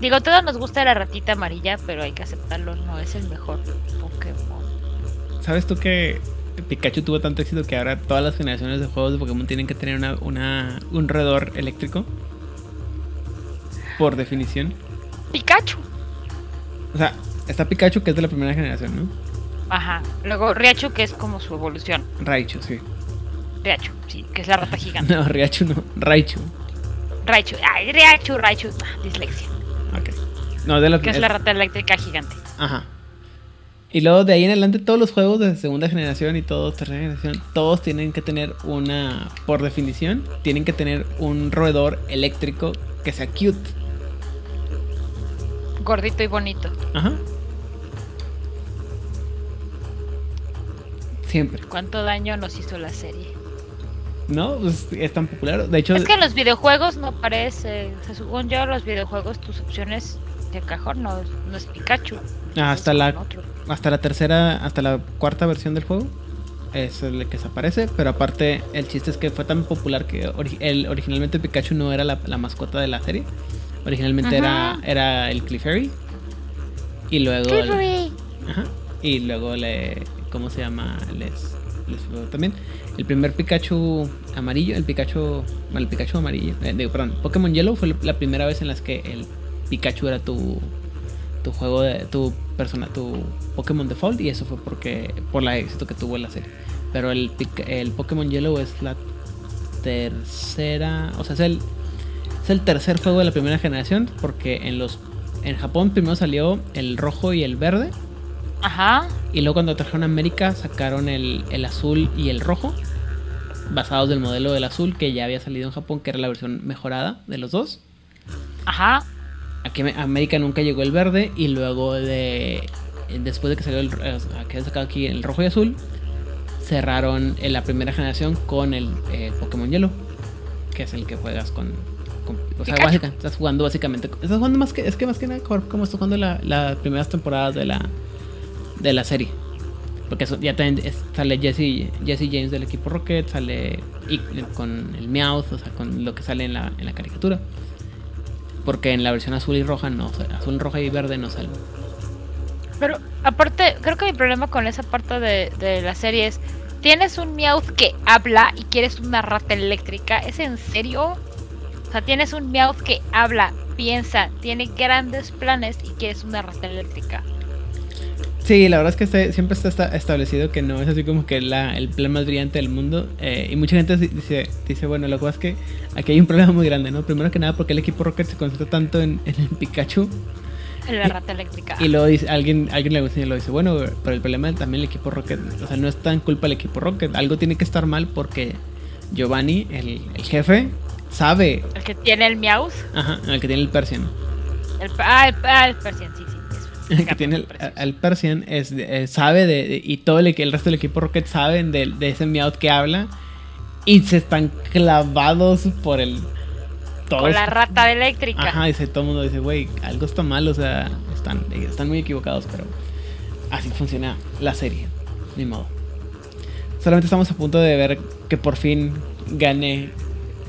Digo, todos nos gusta la ratita amarilla, pero hay que aceptarlo, no es el mejor Pokémon. ¿Sabes tú que Pikachu tuvo tanto éxito que ahora todas las generaciones de juegos de Pokémon tienen que tener una, una- un roedor eléctrico? Por definición. Pikachu. O sea, está Pikachu que es de la primera generación, ¿no? Ajá. Luego Riachu, que es como su evolución. Raichu, sí. Riachu, sí, que es la rata gigante. No, Raichu no, Raichu. Raichu, ay, Riachu, Raichu, ah, dislexia. Ok. No, de la Que es la rata eléctrica gigante. Ajá. Y luego de ahí en adelante todos los juegos de segunda generación y todos tercera generación, todos tienen que tener una, por definición, tienen que tener un roedor eléctrico que sea cute. Gordito y bonito. Ajá. Siempre. ¿Cuánto daño nos hizo la serie? ¿No? Pues es tan popular. De hecho, Es que en los videojuegos no parece. o sea, según yo, los videojuegos, tus opciones de cajón no, no es Pikachu. hasta es la otro. hasta la tercera, hasta la cuarta versión del juego es el que se aparece, pero aparte el chiste es que fue tan popular que ori- el, originalmente Pikachu no era la, la mascota de la serie. Originalmente era, Ajá. era el Clefairy. Y luego le- Clefairy. ajá, y luego le ¿cómo se llama? Les les también el primer Pikachu amarillo, el Pikachu, bueno, el Pikachu amarillo, eh, digo, perdón, Pokémon Yellow fue la primera vez en las que el Pikachu era tu tu juego de tu persona tu Pokémon default y eso fue porque por la éxito que tuvo la serie pero el el Pokémon Yellow es la tercera o sea es el es el tercer juego de la primera generación porque en los en Japón primero salió el rojo y el verde Ajá. y luego cuando trajeron a América sacaron el, el azul y el rojo basados del modelo del azul que ya había salido en Japón que era la versión mejorada de los dos Ajá. Aquí a América nunca llegó el verde y luego de después de que salió el eh, que han sacado aquí el rojo y azul cerraron en la primera generación con el eh, Pokémon Yellow que es el que juegas con, con- o sea básica- estás jugando básicamente estás jugando más que es que más que nada como como estás jugando la- las primeras temporadas de la de la serie porque eso, ya sale Jesse, Jesse James del equipo Rocket sale con el Meowth o sea con lo que sale en la, en la caricatura porque en la versión azul y roja no, azul, roja y verde no salen. Pero aparte, creo que mi problema con esa parte de, de la serie es, tienes un Meowth que habla y quieres una rata eléctrica, ¿es en serio? O sea, tienes un Meowth que habla, piensa, tiene grandes planes y quieres una rata eléctrica. Sí, la verdad es que este- siempre está esta- establecido que no es así como que la, el plan más brillante del mundo. eh, y mucha gente di- dice, dice, bueno, lo que pasa es que aquí hay un problema muy grande, ¿no? Primero que nada porque el equipo Rocket se concentra tanto en, en el Pikachu. En la rata eléctrica. Y luego dice, alguien, alguien le y lo dice, bueno, pero el problema es también el equipo Rocket. O sea, no es tan culpa del equipo Rocket. Algo tiene que estar mal porque Giovanni, el, el jefe, sabe. El que tiene el Meowth. Ajá, el que tiene el Persian. El, ah, el, ah, el Persian, sí, sí. Que tiene el, el Persian es, eh, sabe de, de- y todo el, el resto del equipo Rocket saben de, de ese Meowth que habla y se están clavados por el todos. Con la rata eléctrica. ajá dice todo el mundo dice güey algo está mal o sea están están muy equivocados pero así funciona la serie ni modo. Solamente estamos a punto de ver que por fin gane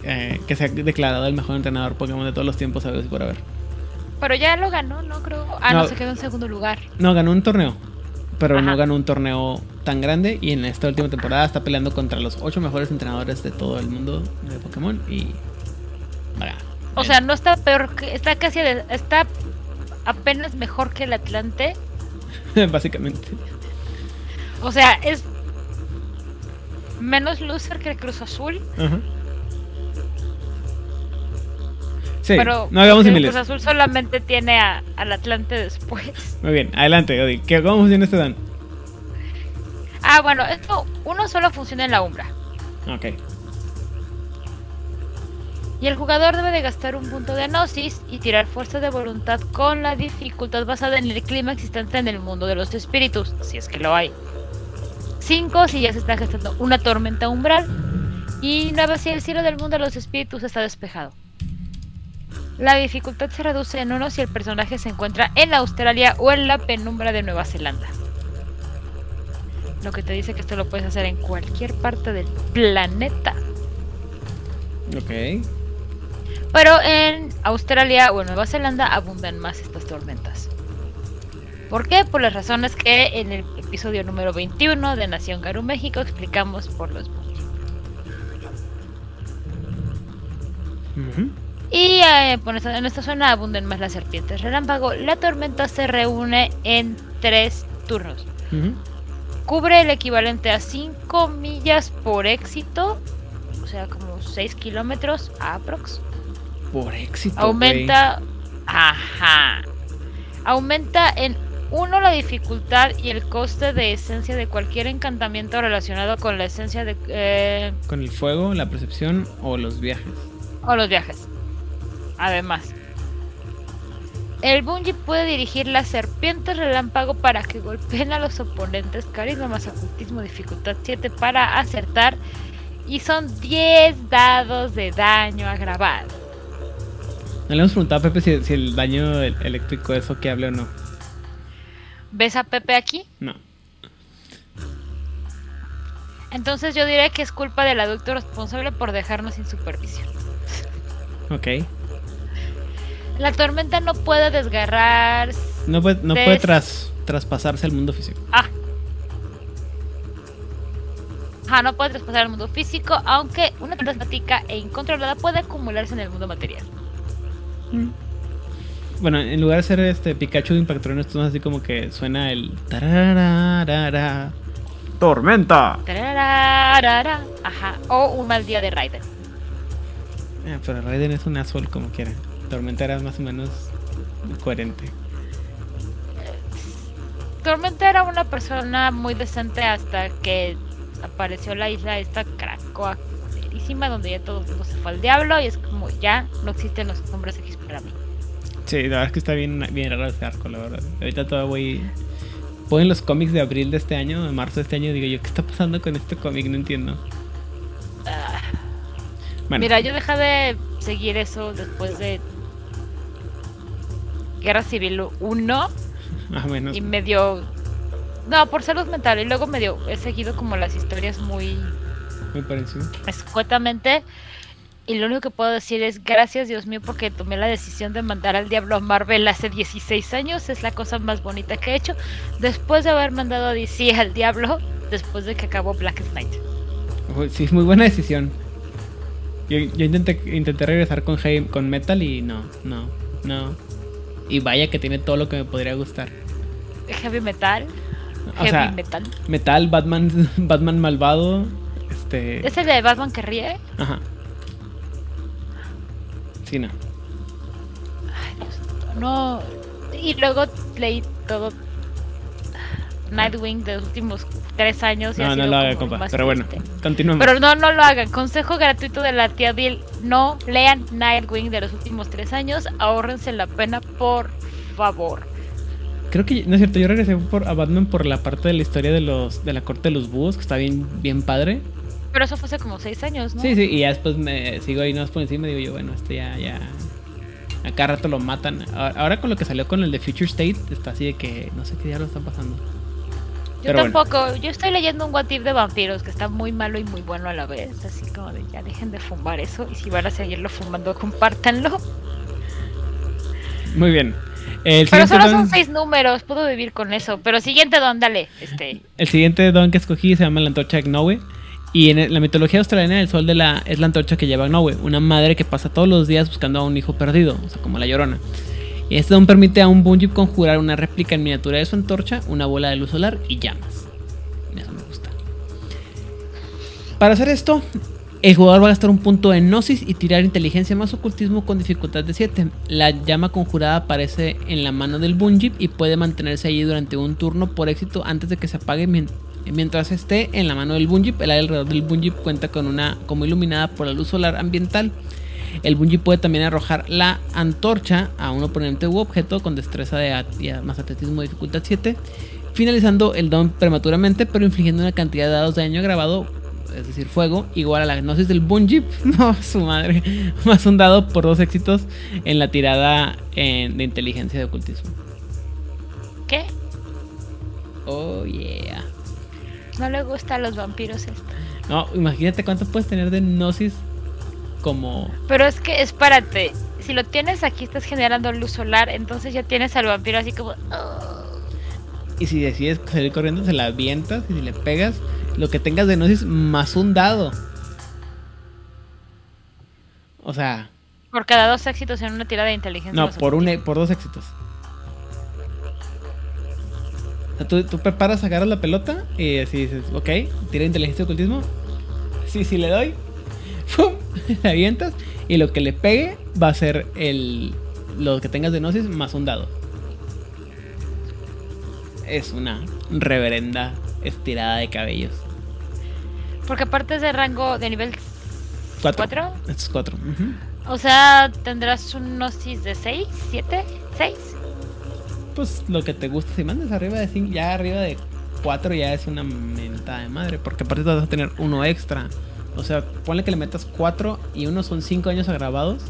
eh, que se ha declarado el mejor entrenador Pokémon de todos los tiempos sabes por haber Pero ya lo ganó, ¿no? Creo. Ah, no, No. se quedó en segundo lugar. No, ganó un torneo. Pero no ganó un torneo tan grande. Y en esta última temporada está peleando contra los ocho mejores entrenadores de todo el mundo de Pokémon. Y. Vaya. O sea, no está peor que. Está casi. de- está apenas mejor que el Atlante. Básicamente. O sea, es. Menos loser que el Cruz Azul. Ajá. Sí, pero no hagamos el. Cruz Azul solamente tiene a- al Atlante después. Muy bien, adelante, Odi. ¿Qué, ¿Cómo funciona este Dan? Ah, bueno, esto. Uno solo funciona en la Umbra. Ok. Y el jugador debe de gastar un punto de gnosis y tirar fuerza de voluntad con la dificultad basada en el clima existente en el mundo de los espíritus, si es que lo hay. 5 si ya se está gestando una tormenta umbral. Y 9 si el cielo del mundo de los espíritus está despejado. La dificultad se reduce en 1 si el personaje se encuentra en Australia o en la penumbra de Nueva Zelanda. lo que te dice que esto lo puedes hacer en cualquier parte del planeta. Ok. Pero en Australia o en Nueva Zelanda abundan más estas tormentas. ¿Por qué? Por las razones que en el episodio número 21 de Nación Garú México explicamos por los. Ujú. Y eh, por esta- en esta zona abundan más las serpientes relámpago. La tormenta se reúne en tres turnos. Cubre el equivalente a 5 millas por éxito, o sea, como 6 kilómetros aprox. Por éxito. Aumenta. Ajá. Aumenta en uno la dificultad y el coste de esencia de cualquier encantamiento relacionado con la esencia de. eh. Con el fuego, la percepción o los viajes. o los viajes. Además, el Bungie puede dirigir las serpientes relámpago para que golpeen a los oponentes. Carisma más ocultismo, dificultad 7 para acertar. Y son 10 dados de daño agravado. No le hemos preguntado a Pepe si, si el daño el- eléctrico es o que hable o no. ¿Ves a Pepe aquí? No. Entonces yo diré que es culpa del adulto responsable por dejarnos sin supervisión. Ok. La tormenta no puede desgarrar. No puede, no Des- puede tras, traspasarse al mundo físico. Ah. Ajá, no puede traspasar al mundo físico, aunque una tormenta estática e incontrolada puede acumularse en el mundo material. Bueno, en lugar de ser este Pikachu de Impactron, esto es así como que suena el tarararara. ¡Tormenta! Tarararara, Ajá, o un mal día de Raiden. Ah, pero Raiden es un azul como quiera. Tormenta era más o menos coherente. Tormenta era una persona muy decente hasta que apareció la isla esta culerísima, donde ya todo el mundo se fue al diablo y es como ya no existen los hombres X para mí. Sí, la verdad es que está bien, bien raro este arco, la verdad. Ahorita todo voy. Ponen los cómics de abril de este año, de marzo de este año, y digo yo, ¿qué está pasando con este cómic? No entiendo. Ah, Bueno, Mira, yo dejé de seguir eso después de Guerra Civil 1 más o menos. y medio... No, por salud mental. Y luego medio he seguido como las historias muy Muy parecido. escuetamente. Y lo único que puedo decir es gracias Dios mío porque tomé la decisión de mandar al diablo a Marvel hace 16 años. Es la cosa más bonita que he hecho. Después de haber mandado a DC al diablo, después de que acabó Black Knight. Sí, muy buena decisión. Yo, yo intenté, intenté regresar con, con Metal y no, no, no. Y vaya que tiene todo lo que me podría gustar. Heavy Metal. O Heavy sea, Metal. Metal, Batman, Batman malvado. Este. ¿Es el de Batman que ríe? Ajá. Sí, no. Ay, Dios no. Y luego leí todo Nightwing de los últimos tres años. y ha No, no sido lo haga, como compa. Pero bueno, continuemos. Pero no, no lo hagan. Consejo gratuito de la tía Bill. No lean Nightwing de los últimos tres años. Ahórrense la pena, por favor. Creo que, no es cierto, yo regresé por, a Batman por la parte de la historia de los de la corte de los búhos, que está bien, bien padre. Pero eso fue hace como seis años, ¿no? Sí, sí, y ya después me sigo ahí más por encima y digo yo, bueno, este ya, ya. A cada rato lo matan. Ahora, ahora con lo que salió con el de Future State, está así de que no sé qué diablos está pasando. Yo pero bueno. tampoco. Yo estoy leyendo un What If de vampiros que está muy malo y muy bueno a la vez. Así como de ya dejen de fumar eso. Y si van a seguirlo fumando, compártanlo. Muy bien. El Pero solo don, son seis números, puedo vivir con eso. Pero siguiente don, dale. Este. el siguiente don que escogí se llama la antorcha Gnowe. Y en la mitología australiana el sol de la, es la antorcha que lleva Gnowe, una madre que pasa todos los días buscando a un hijo perdido, o sea, como la llorona. Este don permite a un Bungie conjurar una réplica en miniatura de su antorcha, una bola de luz solar y llamas. Eso me gusta. Para hacer esto, el jugador va a gastar un punto de Gnosis y tirar inteligencia más ocultismo con dificultad de 7. La llama conjurada aparece en la mano del Bungie y puede mantenerse allí durante un turno por éxito antes de que se apague. mien- Mientras esté en la mano del Bungie, el alrededor del Bungie cuenta con una como iluminada por la luz solar ambiental. El Bungie puede también arrojar la antorcha a un oponente u objeto con destreza de at- y más atletismo dificultad 7, finalizando el don prematuramente, pero infligiendo una cantidad de dados de daño grabado, es decir, fuego, igual a la gnosis del Bungie, no, su madre, más un dado por dos éxitos en la tirada de inteligencia de ocultismo. ¿Qué? Oh yeah. No le gusta a los vampiros esto. No, imagínate cuánto puedes tener de gnosis como... Pero es que, espérate, si lo tienes aquí estás generando luz solar, entonces ya tienes al vampiro así como... "Oh". Y si decides salir corriendo, se la avientas y si le pegas, lo que tengas de gnosis más un dado. O sea, Por cada dos éxitos en una tirada de inteligencia. no, por, un, e- por dos éxitos. O sea, tú, tú preparas, agarras la pelota y así dices, ok, tira inteligencia y ocultismo. Sí, sí le doy. ¡Pum! Le avientas y lo que le pegue va a ser el lo que tengas de gnosis más un dado. Es una reverenda estirada de cabellos. Porque aparte es de rango de nivel Cuatro. 4. Estos es cuatro. ujú. O sea, tendrás un gnosis de 6, 7, 6. Pues lo que te gusta, si mandas arriba de 5, ya arriba de 4 ya es una mentada de madre, porque aparte vas a tener uno extra. O sea, ponle que le metas 4 y uno son 5 años agravados.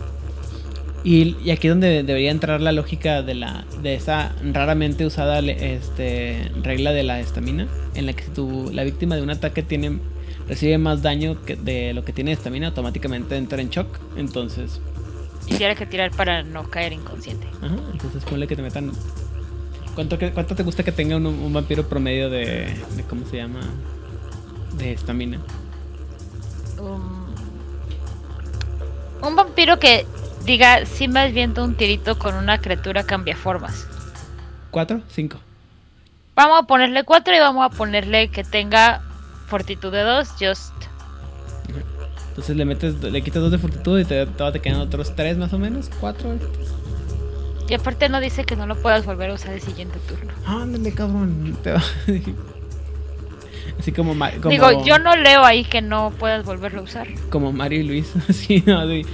Y, y aquí es donde debería entrar la lógica de la de esa raramente usada este, regla de la estamina, en la que si tu, la víctima de un ataque tiene recibe más daño que de lo que tiene estamina, automáticamente entra en shock. Entonces, tienes que tirar para no caer inconsciente. Ajá, entonces ponle que te metan. ¿Cuánto, cuánto te gusta que tenga un, un vampiro promedio de, de. ¿Cómo se llama? De estamina. Un vampiro que diga, si me viendo un tirito con una criatura cambia formas. ¿Cuatro? ¿Cinco? Vamos a ponerle 4 y vamos a ponerle que tenga fortitud de 2, just. Entonces le metes, le quitas dos de fortitud y te, todavía te quedan otros tres más o menos. ¿Cuatro? Y aparte no dice que no lo puedas volver a usar el siguiente turno. Ándale, cabrón. Te va- Así como, como. Digo, yo no leo ahí que no puedas volverlo a usar. Como Mario y Luis. Así, no, así.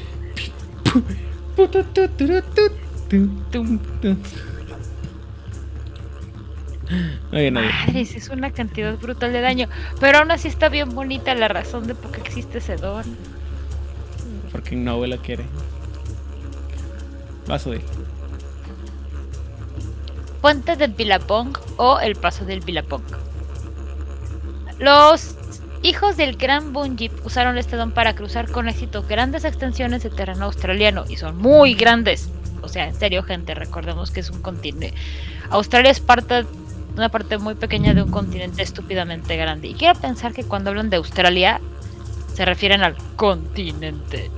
Oye, nadie. Madres, es una cantidad brutal de daño. Pero aún así está bien bonita la razón de por qué existe ese don. Porque no lo quiere. A subir. Puente del Billabong o el paso del Billabong. Los hijos del Gran Bunjip usaron este don para cruzar con éxito grandes extensiones de terreno australiano y son muy grandes. O sea, en serio, gente, recordemos que es un continente. Australia es parte, una parte muy pequeña de un continente estúpidamente grande. Y quiero pensar que cuando hablan de Australia se refieren al continente.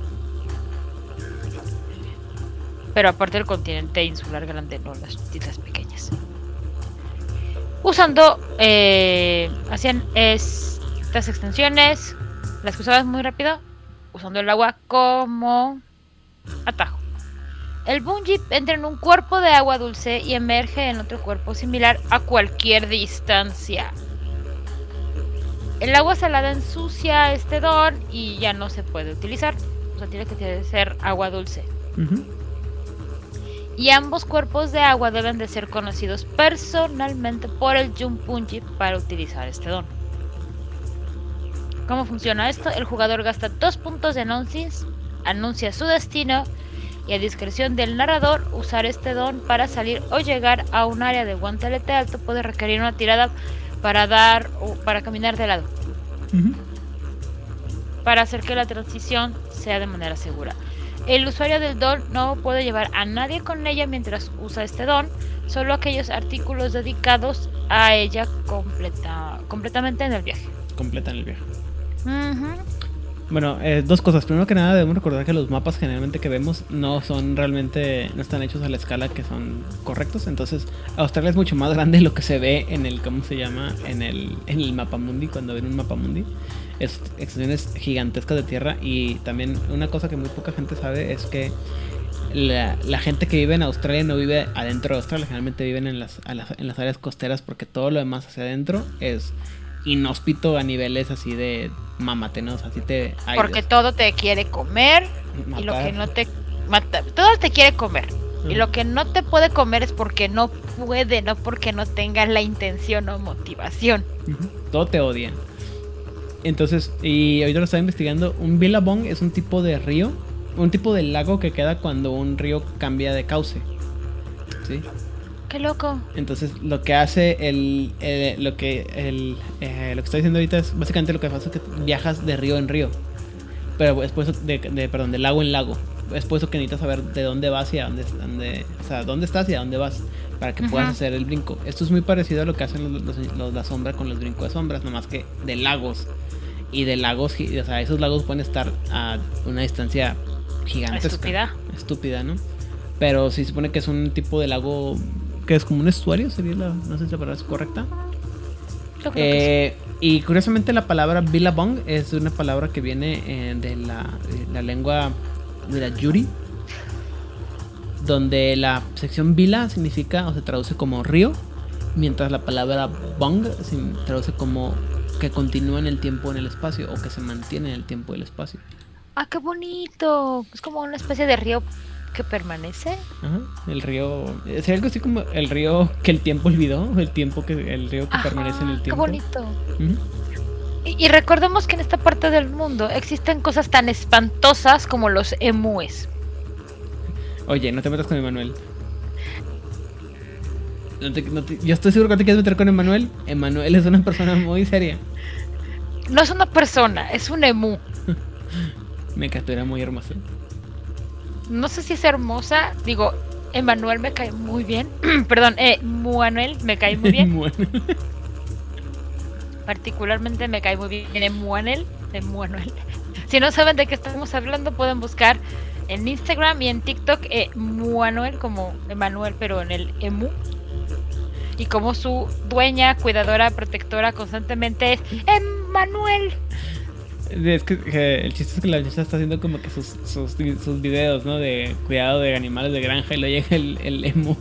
Pero aparte del continente insular grande, no las islas pequeñas. Usando, eh, hacían estas extensiones, las cruzaban muy rápido, usando el agua como atajo. El bungee entra en un cuerpo de agua dulce y emerge en otro cuerpo similar a cualquier distancia. El agua salada ensucia este don y ya no se puede utilizar. O sea, tiene que ser agua dulce Ujú. Y ambos cuerpos de agua deben de ser conocidos personalmente por el Junpunji para utilizar este don. ¿Cómo funciona esto? El jugador gasta dos puntos de anuncios, anuncia su destino y a discreción del narrador usar este don para salir o llegar a un área de guantelete alto puede requerir una tirada para dar o para caminar de lado para hacer que la transición sea de manera segura. El usuario del don no puede llevar a nadie con ella mientras usa este don, solo aquellos artículos dedicados a ella completa, completamente en el viaje. Completan el viaje. Ujú. Bueno, eh, dos cosas. Primero que nada, debemos recordar que los mapas generalmente que vemos no son realmente, no están hechos a la escala que son correctos. Entonces, Australia es mucho más grande de lo que se ve en el, ¿cómo se llama? En el, en el mapa mundi, cuando ven un mapa mundi. Es extensiones gigantescas de tierra. Y también una cosa que muy poca gente sabe es que la, la gente que vive en Australia no vive adentro de Australia, generalmente viven en las, a las- en las áreas costeras porque todo lo demás hacia adentro es inhóspito a niveles así de mamatenos, así te Porque todo te quiere comer y lo que no te mata, todo te quiere comer. Y lo que no te puede comer es porque no puede, no porque no tengas la intención o motivación. Todo te odia. Entonces, y ahorita lo estaba investigando, un Billabong es un tipo de río, un tipo de lago que queda cuando un río cambia de cauce. ¿Sí? Qué loco. Entonces, lo que hace el. el- lo que el, eh, lo que está diciendo ahorita es básicamente lo que pasa es que viajas de río en río. Pero es por eso de, de- perdón, de lago en lago. Es por eso que necesitas saber de dónde vas y a dónde, dónde- o sea, dónde estás y a dónde vas para que puedas hacer el brinco. Esto es muy parecido a lo que hacen los, los- los- la sombra con los brincos de sombras, nomás que de lagos. Y de lagos, o sea, esos lagos pueden estar a una distancia gigantesca. Estúpida. Estúpida, ¿no? Pero sí se supone que es un tipo de lago que es como un estuario, sería la, no sé si la palabra es correcta. Yo creo que Eh, y curiosamente la palabra Billabong es una palabra que viene eh, de la, de la lengua de la Yuri, donde la sección Bila significa o se traduce como río, mientras la palabra Bong se traduce como que continúa en el tiempo en el espacio o que se mantiene en el tiempo y el espacio. Ah, qué bonito. Es como una especie de río que permanece. Ajá, el río, sería algo así como el río que el tiempo olvidó, el tiempo que el río que Ajá, permanece en el Qué tiempo. bonito. Ujú. Y, y recordemos que en esta parte del mundo existen cosas tan espantosas como los emúes. Oye, no te metas con Emanuel. No te- no te- yo estoy seguro que te quieres meter con Emanuel. Emanuel es una persona muy seria. No es una persona, es un emú. Me captura muy hermosa. No sé si es hermosa. Digo, Emanuel me cae muy bien. Perdón, eh, me cae muy bien. Particularmente me cae muy bien Emuanel. Emuanuel. Si no saben de qué estamos hablando, pueden buscar en Instagram y en TikTok eh, Muanuel como Emanuel, pero en el Emu. Y como su dueña, cuidadora, protectora constantemente es Emanuel. Es que, que el chiste es que la muchacha está haciendo como que sus, sus, sus videos, ¿no? De cuidado de animales de granja y lo llega el, el emu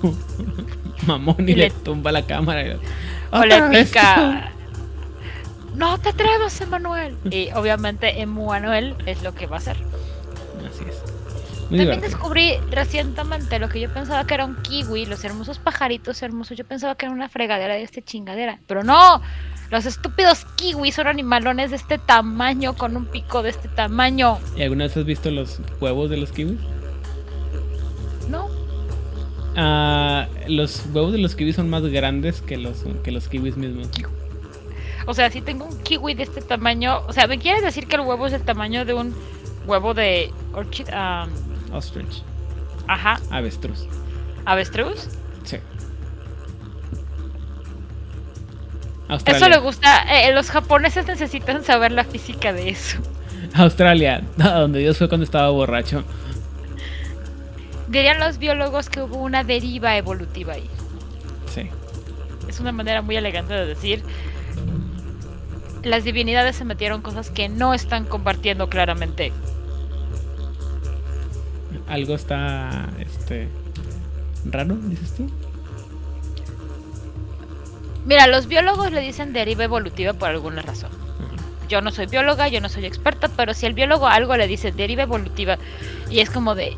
mamón y, Y le, le- tumba la cámara. y- O le "Otra vez pica. No te atrevas, Emanuel. Y obviamente Emanuel es lo que va a hacer. tú". Así es. Muy También divertido. descubrí recientemente lo que yo pensaba que era un kiwi, los hermosos pajaritos hermosos. Yo pensaba que era una fregadera de este chingadera. Pero no, los estúpidos kiwis son animalones de este tamaño, con un pico de este tamaño. ¿Y alguna vez has visto los huevos de los kiwis? No, Ah, los huevos de los kiwis son más grandes que los, que los kiwis mismos. o sea, si tengo un kiwi de este tamaño, o sea, ¿me quieres decir que el huevo es del tamaño de un huevo de orchid? ah, Ostrich, ajá, avestruz. avestruz. Eso le gusta, eh, los japoneses necesitan saber la física de eso. Australia, donde Dios fue cuando estaba borracho. Dirían los biólogos que hubo una deriva evolutiva ahí. Sí. Es una manera muy elegante de decir. Las divinidades se metieron cosas que no están compartiendo claramente. Algo está, este, raro, dices tú. Mira, los biólogos le dicen deriva evolutiva por alguna razón. Yo no soy bióloga, yo no soy experta, pero si el biólogo algo le dice deriva evolutiva y es como de...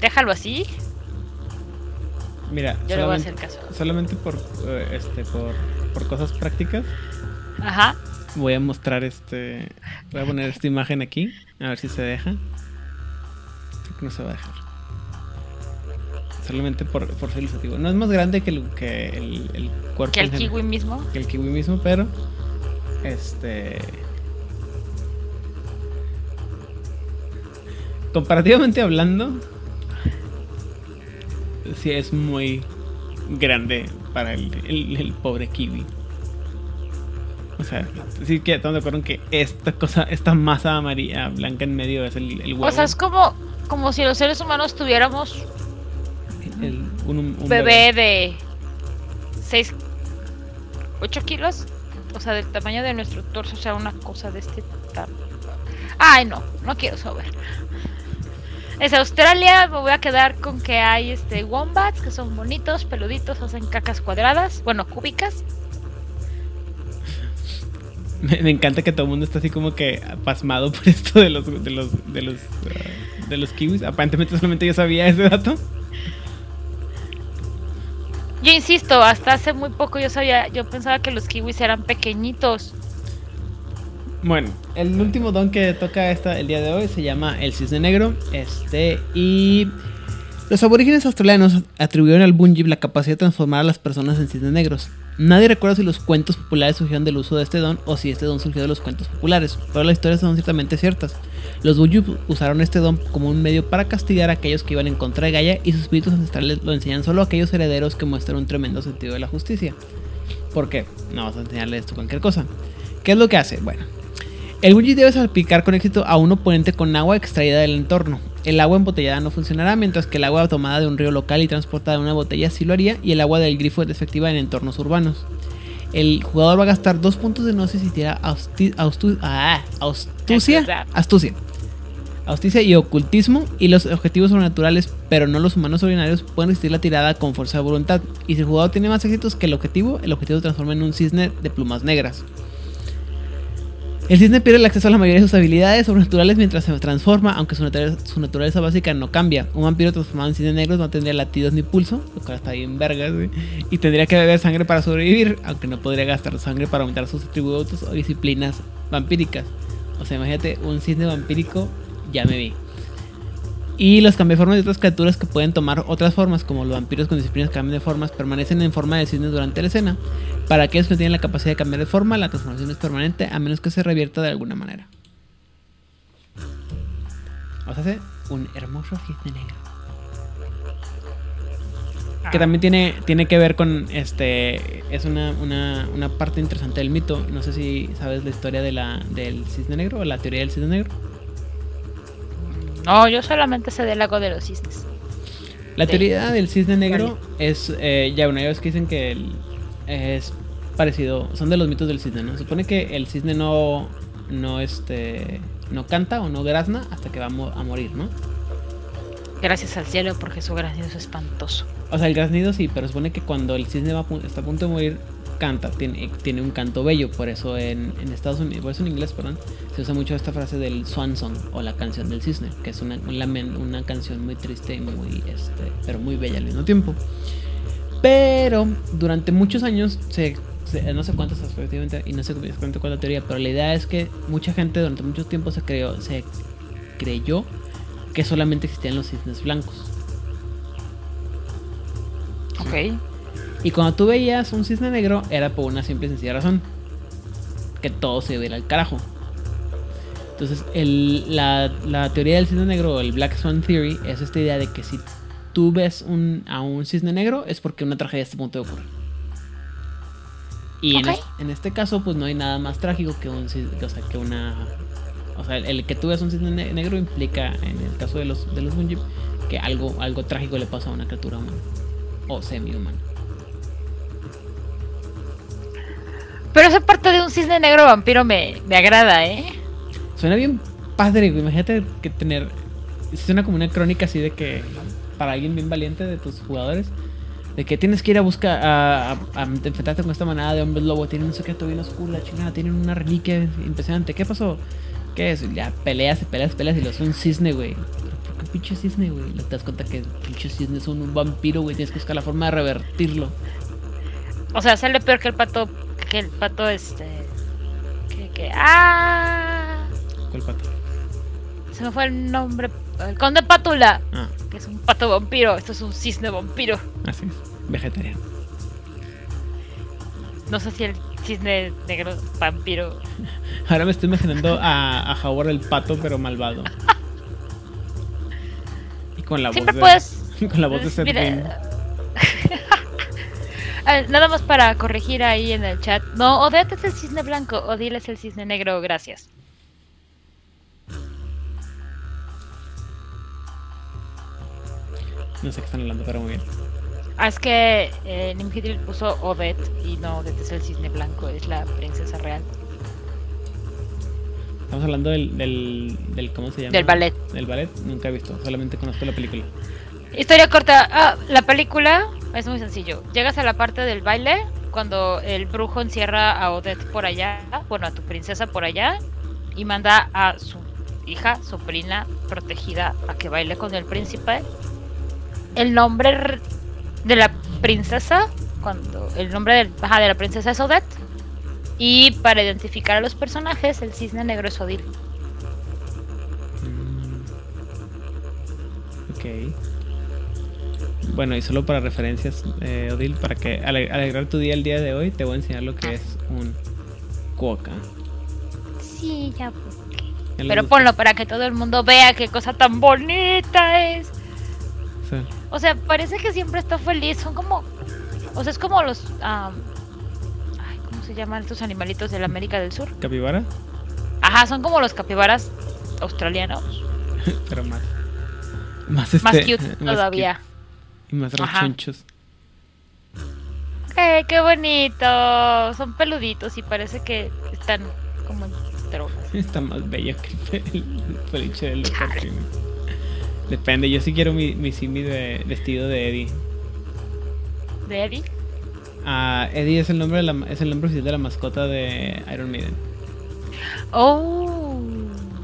Déjalo así, Mira, yo le voy a solamente, hacer caso. solamente por, eh, este, por, por cosas prácticas, Ajá. voy a mostrar este, voy a poner esta imagen aquí, a ver si se deja. Creo que no se va a dejar. Solamente por, por ser ilustrativo. No es más grande que el, que el, el cuerpo Que el general. kiwi mismo. que el kiwi mismo, pero este comparativamente hablando sí es muy grande para el, el- el pobre kiwi. O sea, sí que estamos de acuerdo en que esta cosa, esta masa amarilla, blanca en medio es el, el huevo. O sea, es como, como si los seres humanos tuviéramos el- un, bebé de 6, 8 kilos. O sea, del tamaño de nuestro torso, o sea, una cosa de este tamaño. Ay, no, no quiero saber. Es Australia, me voy a quedar con que hay este wombats que son bonitos, peluditos, hacen cacas cuadradas, bueno, cúbicas. Me, me encanta que todo el mundo está así como que pasmado por esto de los de los de los ah, de los kiwis. Aparentemente solamente yo sabía ese dato. Yo insisto, hasta hace muy poco yo sabía, yo pensaba que los kiwis eran pequeñitos. Bueno, el último don que toca esta el día de hoy se llama el cisne negro. Este y Los aborígenes australianos atribuyeron al Bunjib la capacidad de transformar a las personas en cisnes negros. Nadie recuerda si los cuentos populares surgieron del uso de este don o si este don surgió de los cuentos populares, pero las historias son ciertamente ciertas. Los Bunjib usaron este don como un medio para castigar a aquellos que iban en contra de Gaia y sus espíritus ancestrales lo enseñan solo a aquellos herederos que muestran un tremendo sentido de la justicia. ¿Por qué? No vas a enseñarle esto cualquier cosa. ¿Qué es lo que hace? Bueno, el Bunjib debe salpicar con éxito a un oponente con agua extraída del entorno. El agua embotellada no funcionará, mientras que el agua tomada de un río local y transportada en una botella sí lo haría, y el agua del grifo es efectiva en entornos urbanos. El jugador va a gastar dos puntos de gnosis si tira austi- austu- ah, astucia, astucia, astucia y ocultismo, y los objetivos sobrenaturales, pero no los humanos ordinarios, pueden resistir la tirada con fuerza de voluntad. Y si el jugador tiene más éxitos que el objetivo, el objetivo se transforma en un cisne de plumas negras. El cisne pierde el acceso a la mayoría de sus habilidades sobrenaturales mientras se transforma, aunque su naturaleza, básica no cambia. Un vampiro transformado en cisne negro no tendría latidos ni pulso, lo cual está bien vergas, güey, y tendría que beber sangre para sobrevivir, aunque no podría gastar sangre para aumentar sus atributos o disciplinas vampíricas. O sea, imagínate, un cisne vampírico, ya me vi. Y los cambiaformas de otras criaturas que pueden tomar otras formas, como los vampiros con disciplinas que cambian de formas, permanecen en forma de cisne durante la escena. Para aquellos que no tienen la capacidad de cambiar de forma, la transformación es permanente a menos que se revierta de alguna manera. O sea, hace un hermoso cisne negro. Ah. Que también tiene, tiene que ver con este. Es una, una, una parte interesante del mito. No sé si sabes la historia de la, del cisne negro o la teoría del cisne negro. No, yo solamente sé del lago de los cisnes. La de- teoría del cisne negro es. eh, ya, una vez que dicen que el- es parecido. Son de los mitos del cisne, ¿no? Se supone que el cisne no. No este. No canta o no grazna hasta que va a, mo- a morir, ¿no? Gracias al cielo porque su granizo es espantoso. O sea, el graznido sí, pero supone que cuando el cisne va a está a punto de morir, canta, tiene, tiene un canto bello. Por eso en, en Estados Unidos, por eso en inglés, perdón, se usa mucho esta frase del swan song o la canción del cisne, que es una, un lamen- una canción muy triste y muy, este, pero muy bella al mismo tiempo. Pero durante muchos años, se, no sé cuántos efectivamente, y no sé exactamente cuál la teoría, pero la idea es que mucha gente durante mucho tiempo se, creó, se creyó que solamente existían los cisnes blancos. Ok. Y cuando tú veías un cisne negro, era por una simple y sencilla razón: que todo se iba a ir al carajo. Entonces, el- la, la teoría del cisne negro, o el Black Swan Theory, es esta idea de que si tú ves un, a un cisne negro, es porque una tragedia está a punto de ocurrir. Y en, este caso, pues no hay nada más trágico que un o sea, que una. O sea, el, el que tú veas un cisne ne- negro implica, en el caso de los, de los Bunjib, que algo, algo trágico le pasa a una criatura humana. O semi-humana. Pero esa parte de un cisne negro vampiro me, me agrada, ¿eh? Suena bien padre, güey. Imagínate que tener. Suena como una crónica así de que. Para alguien bien valiente de tus jugadores. De que tienes que ir a buscar. A, a- a enfrentarte con esta manada de hombres lobo. Tienen un secreto bien oscuro, la chingada. Tienen una reliquia impresionante. ¿Qué pasó? ¿Qué es? Ya peleas, peleas, peleas. Y lo es un cisne, güey. ¿Pero ¿Por qué pinche cisne, güey? Y Te das cuenta que pinche cisne es un, un vampiro, güey. Tienes que buscar la forma de revertirlo. O sea, sale peor que el pato. Que el pato, este. Que. que ¡Ah! ¿Cuál pato? Se me fue el nombre. El conde Pátula. Ah, Que es un pato vampiro. Esto es un cisne vampiro. así es. Vegetariano. No sé si el cisne negro vampiro. Ahora me estoy imaginando a, a Howard el pato, pero malvado. Y con la Siempre voz puedes. de, con la voz de Seth Nada más para corregir ahí en el chat. No, Odette es el cisne blanco, Odile es el cisne negro, gracias. No sé qué están hablando, pero muy bien. Ah, es que eh, Nimhidril puso Odette y no, Odette es el cisne blanco, es la princesa real. Estamos hablando del, del, del ¿cómo se llama? Del ballet. Del ballet, nunca he visto, solamente conozco la película. Historia corta. Ah, la película es muy sencillo. Llegas a la parte del baile cuando el brujo encierra a Odette por allá, bueno, a tu princesa por allá, y manda a su hija, sobrina protegida, a que baile con el príncipe. El nombre de la princesa, cuando el nombre del, ajá, de la princesa es Odette. Y para identificar a los personajes, el cisne negro es Odile. Mm. Ok. Bueno, y solo para referencias, eh, Odil, para que ale- alegrar tu día el día de hoy, te voy a enseñar lo que es un cuoca. Sí, ya lo Pero ponlo para que todo el mundo vea qué cosa tan bonita es. Sí. O sea, parece que siempre está feliz. Son como. O sea, es como los. am, ay, ¿Cómo se llaman estos animalitos de la América del Sur? ¿Capibara? Ajá, son como los capibaras australianos. Pero más. Más, Más este, cute más todavía. cute y más rechonchos. ¡Eh, qué bonito! Son peluditos y parece que están como en drogas. Está más bello que el, el peluche del. Simi. Depende, yo sí quiero mi, mi Simi de vestido de Eddie. ¿De Eddie? Ah, Eddie es el nombre de la, es el nombre oficial de la mascota de Iron Maiden. ¡Oh!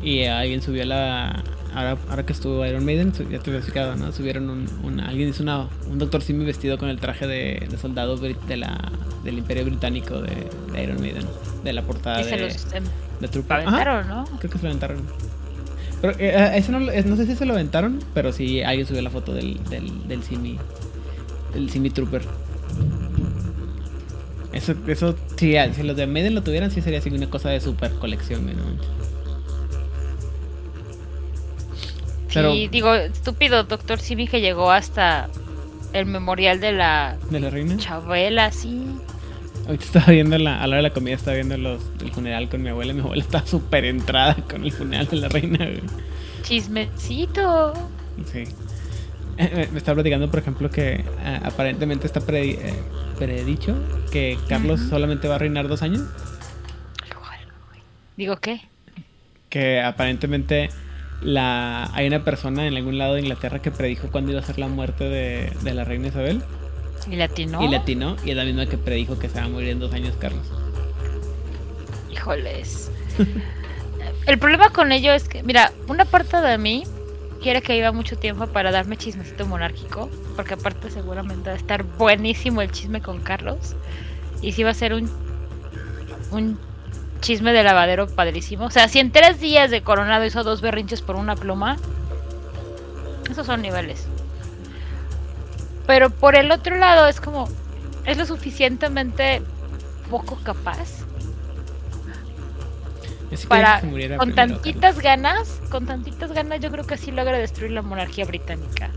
Y alguien subió la. Ahora, ahora que estuvo Iron Maiden, ya te explicado, ¿no? Subieron un. un- alguien hizo una, un Dr. Simi vestido con el traje de, de soldado de la, del Imperio Británico de, de Iron Maiden. De la portada Y de, se los em, de aventaron, ¿no? creo que se lo aventaron. Pero eh, eh, ese no, eh, no sé si se lo aventaron, pero sí alguien subió la foto del, del, del Simi. Del Simi Trooper. Eso, eso, sí, ah, si los de Maiden lo tuvieran, sí sería así una cosa de super colección, ¿no? Pero- Sí, digo, estúpido doctor Simi que llegó hasta el memorial de la De la reina. Chabela, sí. Ahorita estaba viendo la, a la hora de la comida, estaba viendo los, el funeral con mi abuela. y Mi abuela estaba súper entrada con el funeral de la reina. güey. Chismecito. Sí. Eh, Me estaba platicando, por ejemplo, que ah, aparentemente está predi- eh, predicho que Carlos solamente va a reinar dos años. Digo, ¿qué? Que aparentemente la, hay una persona en algún lado de Inglaterra que predijo cuándo iba a ser la muerte de, de la reina Isabel. ¿Y latino? Y latinó. Y es la misma que predijo que se va a morir en dos años, Carlos. Híjoles. El problema con ello es que, mira, una parte de mí quiere que iba mucho tiempo para darme chismecito monárquico, porque aparte seguramente va a estar buenísimo el chisme con Carlos. Y si va a ser un, un chisme de lavadero padrísimo. O sea, si en tres días de coronado hizo dos berrinches por una pluma, esos son niveles. Pero por el otro lado es como, es lo suficientemente poco capaz para con primero, tantitas ganas, con tantitas ganas yo creo que sí logra destruir la monarquía británica.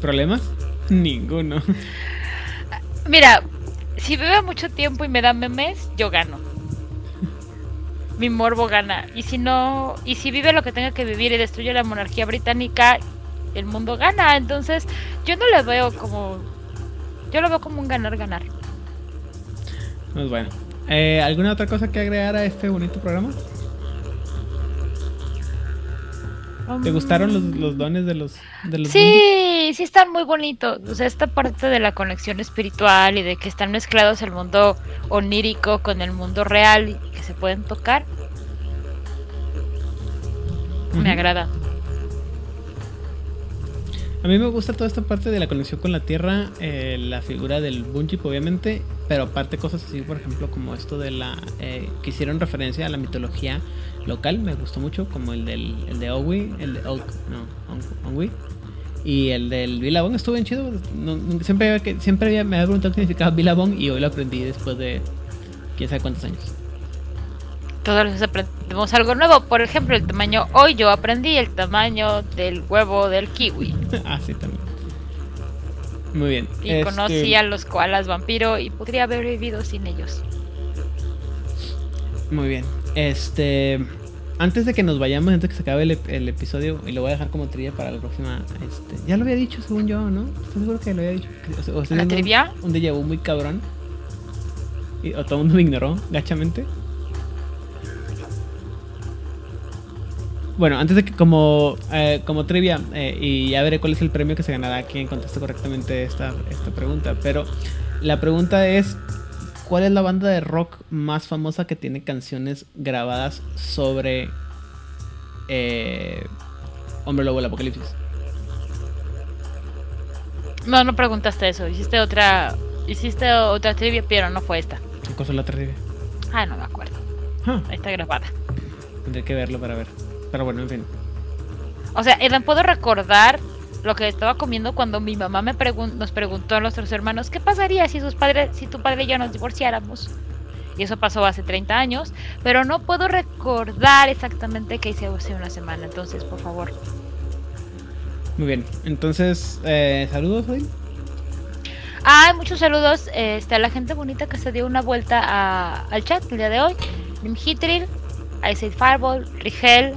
¿Problemas? Ninguno. Mira, si vive mucho tiempo y me da memes, yo gano. Mi morbo gana. Y si no, y si vive lo que tenga que vivir y destruye la monarquía británica, el mundo gana. Entonces, yo no le veo como yo lo veo como un ganar ganar. Pues bueno. Eh, ¿Alguna otra cosa que agregar a este bonito programa? ¿Te gustaron los, los dones de los, de los Bungie? Sí, sí están muy bonitos. O sea, esta parte de la conexión espiritual y de que están mezclados el mundo onírico con el mundo real y que se pueden tocar, me agrada. A mí me gusta toda esta parte de la conexión con la tierra, eh, la figura del Bungie, obviamente, pero aparte cosas así, por ejemplo, como esto de la. eh, que hicieron referencia a la mitología local, me gustó mucho, como el, del, el de Owi, el de Oak, no, Onwi, y el del Billabong estuvo bien chido. no- siempre, siempre había- me había preguntado qué significaba Billabong y hoy lo aprendí después de quién sabe cuántos años. Todos los aprendemos algo nuevo. Por ejemplo, el tamaño. Hoy yo aprendí el tamaño del huevo del kiwi. ah, sí, también. Muy bien. Y Este, conocí a los koalas vampiro y podría haber vivido sin ellos. Muy bien. Este. Antes de que nos vayamos, antes de que se acabe el, el episodio, y lo voy a dejar como trivia para la próxima. Este, ya lo había dicho, según yo, ¿no? Estoy seguro que lo había dicho. O ¿La trivia? Un, un déjà vu muy cabrón. Y, o todo el mundo me ignoró, gachamente. Bueno, antes de que, como, eh, como trivia, eh, y ya veré cuál es el premio que se ganará quien conteste correctamente esta, esta pregunta. Pero la pregunta es: ¿Cuál es la banda de rock más famosa que tiene canciones grabadas sobre eh, Hombre Lobo del Apocalipsis? No, no preguntaste eso. Hiciste otra. Hiciste otra trivia, pero no fue esta. ¿Qué cosa es la trivia? Ah, no me acuerdo. Ah, Ahí está grabada. tendré que verlo para ver. Pero bueno, en fin. O sea, puedo recordar lo que estaba comiendo cuando mi mamá me nos preguntó a nuestros hermanos qué pasaría si sus padres, si tu padre y yo nos divorciáramos. Y eso pasó hace 30 años, pero no puedo recordar exactamente qué hice hace una semana. Entonces, por favor. Muy bien. Entonces, eh, saludos hoy. Ah, muchos saludos este, a la gente bonita que se dio una vuelta al chat el día de hoy. Nim Hitril, Ice Fireball, Rigel,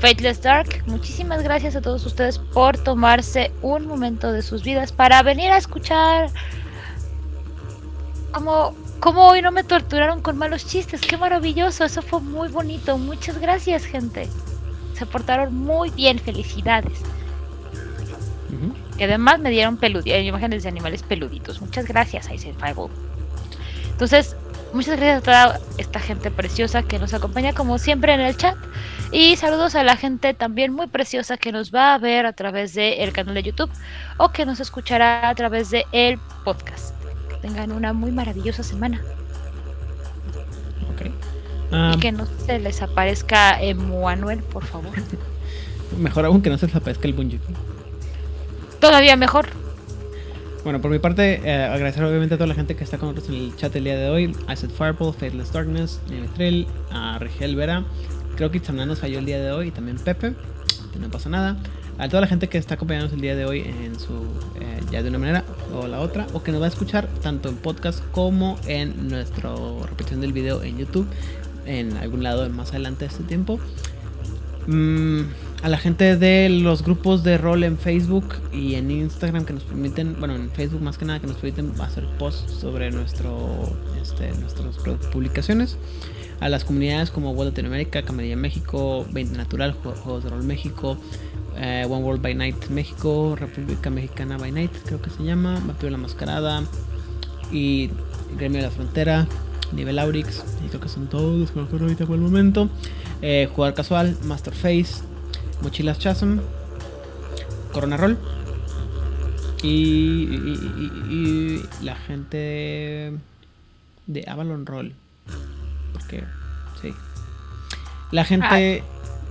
Fateless Dark, muchísimas gracias a todos ustedes por tomarse un momento de sus vidas para venir a escuchar como, como hoy no me torturaron con malos chistes. Qué maravilloso, eso fue muy bonito. Muchas gracias, gente. Se portaron muy bien, felicidades. Y además me dieron eh, imágenes de animales peluditos. Muchas gracias, Ice Fireball. Entonces, Muchas gracias a toda esta gente preciosa que nos acompaña como siempre en el chat. Y saludos a la gente también muy preciosa que nos va a ver a través del canal de YouTube o que nos escuchará a través del el podcast. Que tengan una muy maravillosa semana. y ah. que no se les aparezca Emanuel, por favor. Mejor aún que no se les aparezca el Bungie. Todavía mejor. Bueno, por mi parte, eh, agradecer obviamente a toda la gente que está con nosotros en el chat el día de hoy. Said Fireball, Faithless Darkness, Nemetril, a Rigel Vera. Creo que Itzamna nos falló el día de hoy y también Pepe. No pasa nada. A toda la gente que está acompañándonos el día de hoy en su eh, ya de una manera o la otra, o que nos va a escuchar tanto en podcast como en nuestra repetición del video en YouTube, en algún lado más adelante de este tiempo. Mm, a la gente de los grupos de rol en Facebook y en Instagram que nos permiten, bueno, en Facebook más que nada, que nos permiten hacer posts sobre nuestro, este, nuestras publicaciones. A las comunidades como World Latinoamérica, Camarilla México, 20 Natural, Juegos de Rol México, eh, One World by Night México, República Mexicana by Night, creo que se llama, Vampiro la Mascarada y Gremio de la Frontera, Nivel Aurix, y creo que son todos, creo que ahorita por el momento. Eh, jugar casual, Masterface, Mochilas Chasm, Corona Roll y, la gente de Avalon Roll. Sí. La gente.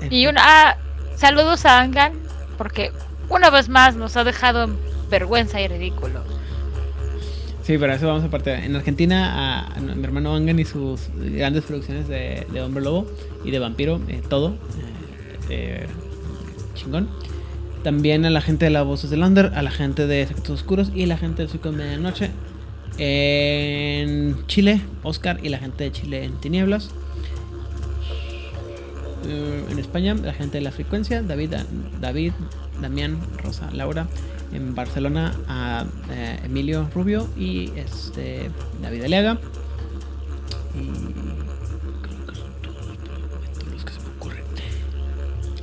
Ah, y una. Ah, saludos a Angan, porque una vez más nos ha dejado en vergüenza y ridículo. Sí, pero eso vamos aparte. En Argentina, a, mi hermano Angan y sus grandes producciones de, Hombre Lobo y de Vampiro, eh, todo. Eh, chingón. También a la gente de la Voces del Under, a la gente de Secretos Oscuros y la gente de Suico de Medianoche. En Chile, Oscar y la gente de Chile en Tinieblas. Eh, en España, la gente de la frecuencia, David, David, Damián, Rosa, Laura. En Barcelona, eh, Emilio Rubio y este David Aliaga. Y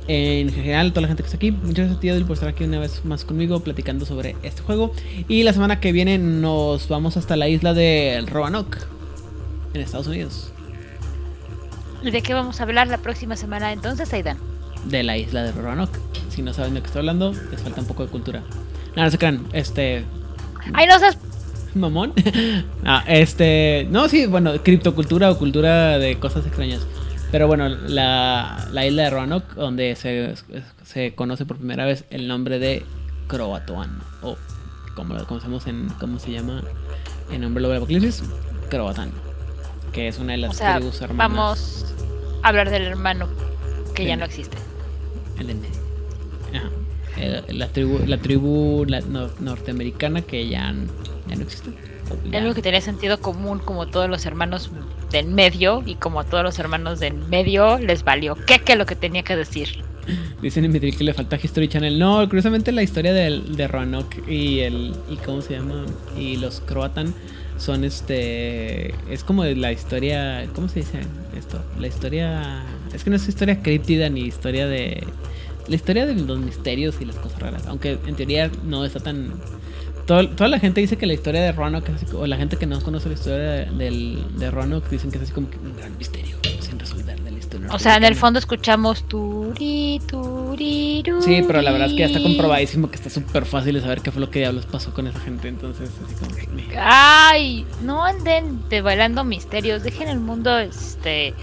en general, toda la gente que está aquí. Muchas gracias a ti, por estar aquí una vez más conmigo platicando sobre este juego. Y la semana que viene nos vamos hasta la isla de Roanoke, en Estados Unidos. ¿De qué vamos a hablar la próxima semana entonces, Aidan? De la isla de Roanoke. Si no saben de qué estoy hablando, les falta un poco de cultura. Nada, no se crean, este. ¡Ay, no seas mamón. ah, este. No, sí, bueno, criptocultura o cultura de cosas extrañas. Pero bueno, la, la isla de Roanoke, donde se, se, conoce por primera vez el nombre de Croatoan, o como lo conocemos en, ¿cómo se llama? En nombre de Apocalipsis, Croatan, que es una de las tribus hermanas. Vamos a hablar del hermano que ya no existe. El de Ajá. la tribu, la tribu norteamericana que ya, ya no existe. Algo que tenía sentido común como todos los hermanos del medio y como todos los hermanos del medio les valió qué que lo que tenía que decir. Dicen en Midril que le falta History Channel. No, curiosamente la historia de, de Roanoke y el y cómo se llama y los croatan son este es como la historia, ¿cómo se dice esto? La historia es que no es historia críptida ni historia de la historia de los misterios y las cosas raras, aunque en teoría no está tan toda la gente dice que la historia de Roanoke, o la gente que no conoce la historia de, del, de Roanoke, dicen que es así como que un gran misterio sin resolver de la historia. O sea, en el fondo escuchamos turi, turi, Sí, pero la verdad es que ya está comprobadísimo que está súper fácil de saber qué fue lo que diablos pasó con esa gente. Entonces, así como que. ¡Ay! No anden bailando misterios. Dejen el mundo este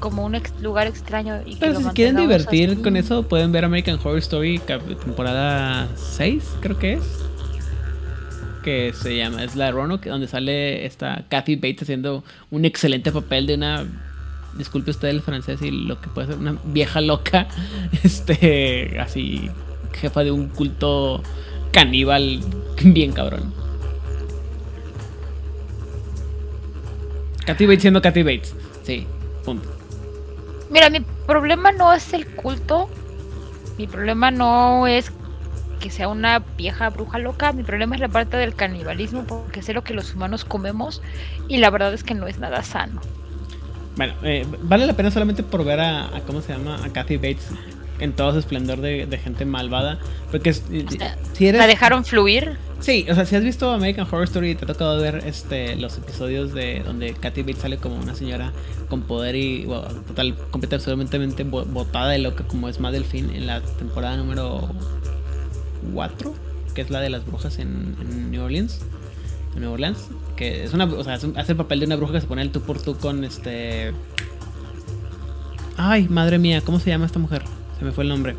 como un ex- lugar extraño y que Pero lo si se quieren divertir así. con eso, pueden ver American Horror Story temporada 6, creo que es. Que se llama, es la de Roanoke, donde sale esta Kathy Bates haciendo un excelente papel de una. Disculpe usted el francés y lo que puede ser una vieja loca. Este. Así. Jefa de un culto caníbal bien cabrón. Kathy Bates siendo Kathy Bates. Sí, punto. Mira, mi problema no es el culto. Mi problema no es que sea una vieja bruja loca. Mi problema es la parte del canibalismo, porque sé lo que los humanos comemos y la verdad es que no es nada sano. Bueno, eh, vale la pena solamente por ver a, a- ¿cómo se llama? A Kathy Bates en todo su esplendor de, de gente malvada. Porque es- O sea, si eres... La dejaron fluir. Sí, o sea, si has visto American Horror Story y te ha tocado ver este, los episodios de donde Kathy Bates sale como una señora con poder y bueno, total, completamente bo- botada de loca como es Madelfin en la temporada número 4, que es la de las brujas en, en New Orleans. En New Orleans, que es una, o sea, hace el papel de una bruja que se pone el tú por tú con este... Ay, madre mía, ¿cómo se llama esta mujer? Se me fue el nombre.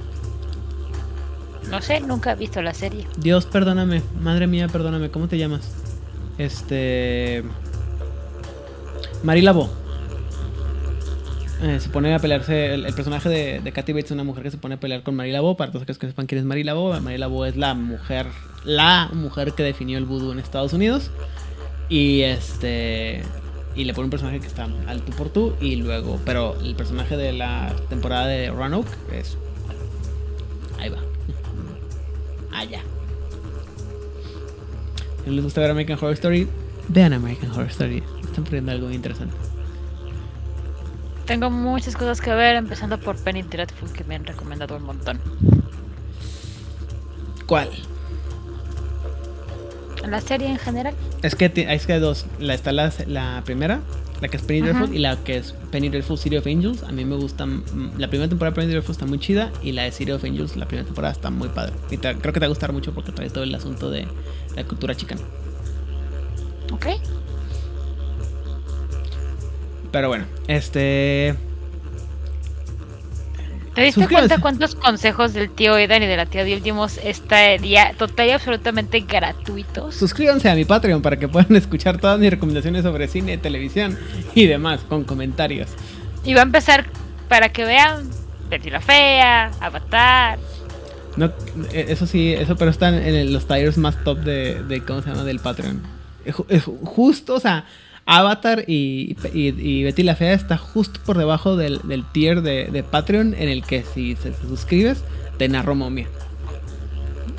No sé, nunca he visto la serie. Dios, perdóname. Madre mía, perdóname. ¿Cómo te llamas? Este. Marila Bo. Eh, se pone a pelearse. El, personaje de, de Katy Bates es una mujer que se pone a pelear con Marila Bo. Para todos aquellos que sepan quién es Marila Bo, Marila Bo es la mujer. La mujer que definió el vudú en Estados Unidos. Y este. Y le pone un personaje que está al tú por tú. Y luego. Pero el personaje de la temporada de Roanoke es. Ahí va. Allá. Si les gusta ver American Horror Story, vean American Horror Story. Están perdiendo algo interesante. Tengo muchas cosas que ver, empezando por Penny Dreadful, que me han recomendado un montón. ¿Cuál? La serie en general. Es que es que hay dos. La, está la, la primera, la que es Penny. Dreadful, y la que es Penny Dreadful City of Angels. A mí me gusta. La primera temporada de Penny Dreadful está muy chida. Y la de City of Angels, la primera temporada está muy padre. Y te- creo que te va a gustar mucho porque trae todo el asunto de la cultura chicana. ¿Ok? Pero bueno, este. ¿Te diste cuenta cuántos consejos del tío Edan y de la tía Dil dimos este día total y absolutamente gratuitos? Suscríbanse a mi Patreon para que puedan escuchar todas mis recomendaciones sobre cine, televisión y demás con comentarios. Y va a empezar para que vean Betty la Fea, Avatar. No, eh, eso sí, eso pero están en los tires más top de, de ¿cómo se llama? del Patreon. Es ju- es ju- justo, o sea, Avatar y, y, y Betty la Fea está justo por debajo del, del tier de, de Patreon en el que si se- te suscribes te narro momia.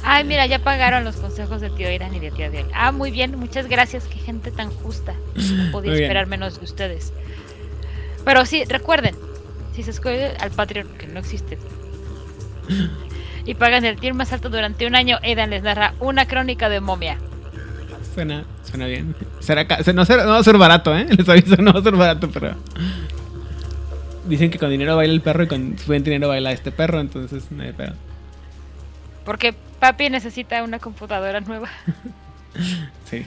Ay, mira, ya pagaron los consejos de tío Edan y de tía Dil. Ah, muy bien, muchas gracias. Qué gente tan justa. No podía esperar menos de ustedes. Pero sí, recuerden, si se suscriben al Patreon, que no existe, y pagan el tier más alto durante un año, Edan les narra una crónica de momia. Suena, suena bien. Será no, será- no va a ser barato, ¿eh? Les aviso, no va a ser barato, pero... Dicen que con dinero baila el perro y con buen dinero baila este perro, entonces no hay pedo. Porque papi necesita una computadora nueva. Sí.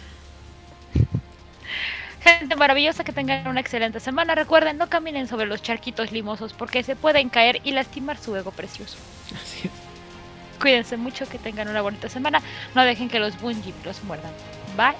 Gente maravillosa, que tengan una excelente semana. Recuerden, no caminen sobre los charquitos limosos porque se pueden caer y lastimar su ego precioso. Así es. Cuídense mucho, que tengan una bonita semana. No dejen que los bungie los muerdan. Bye.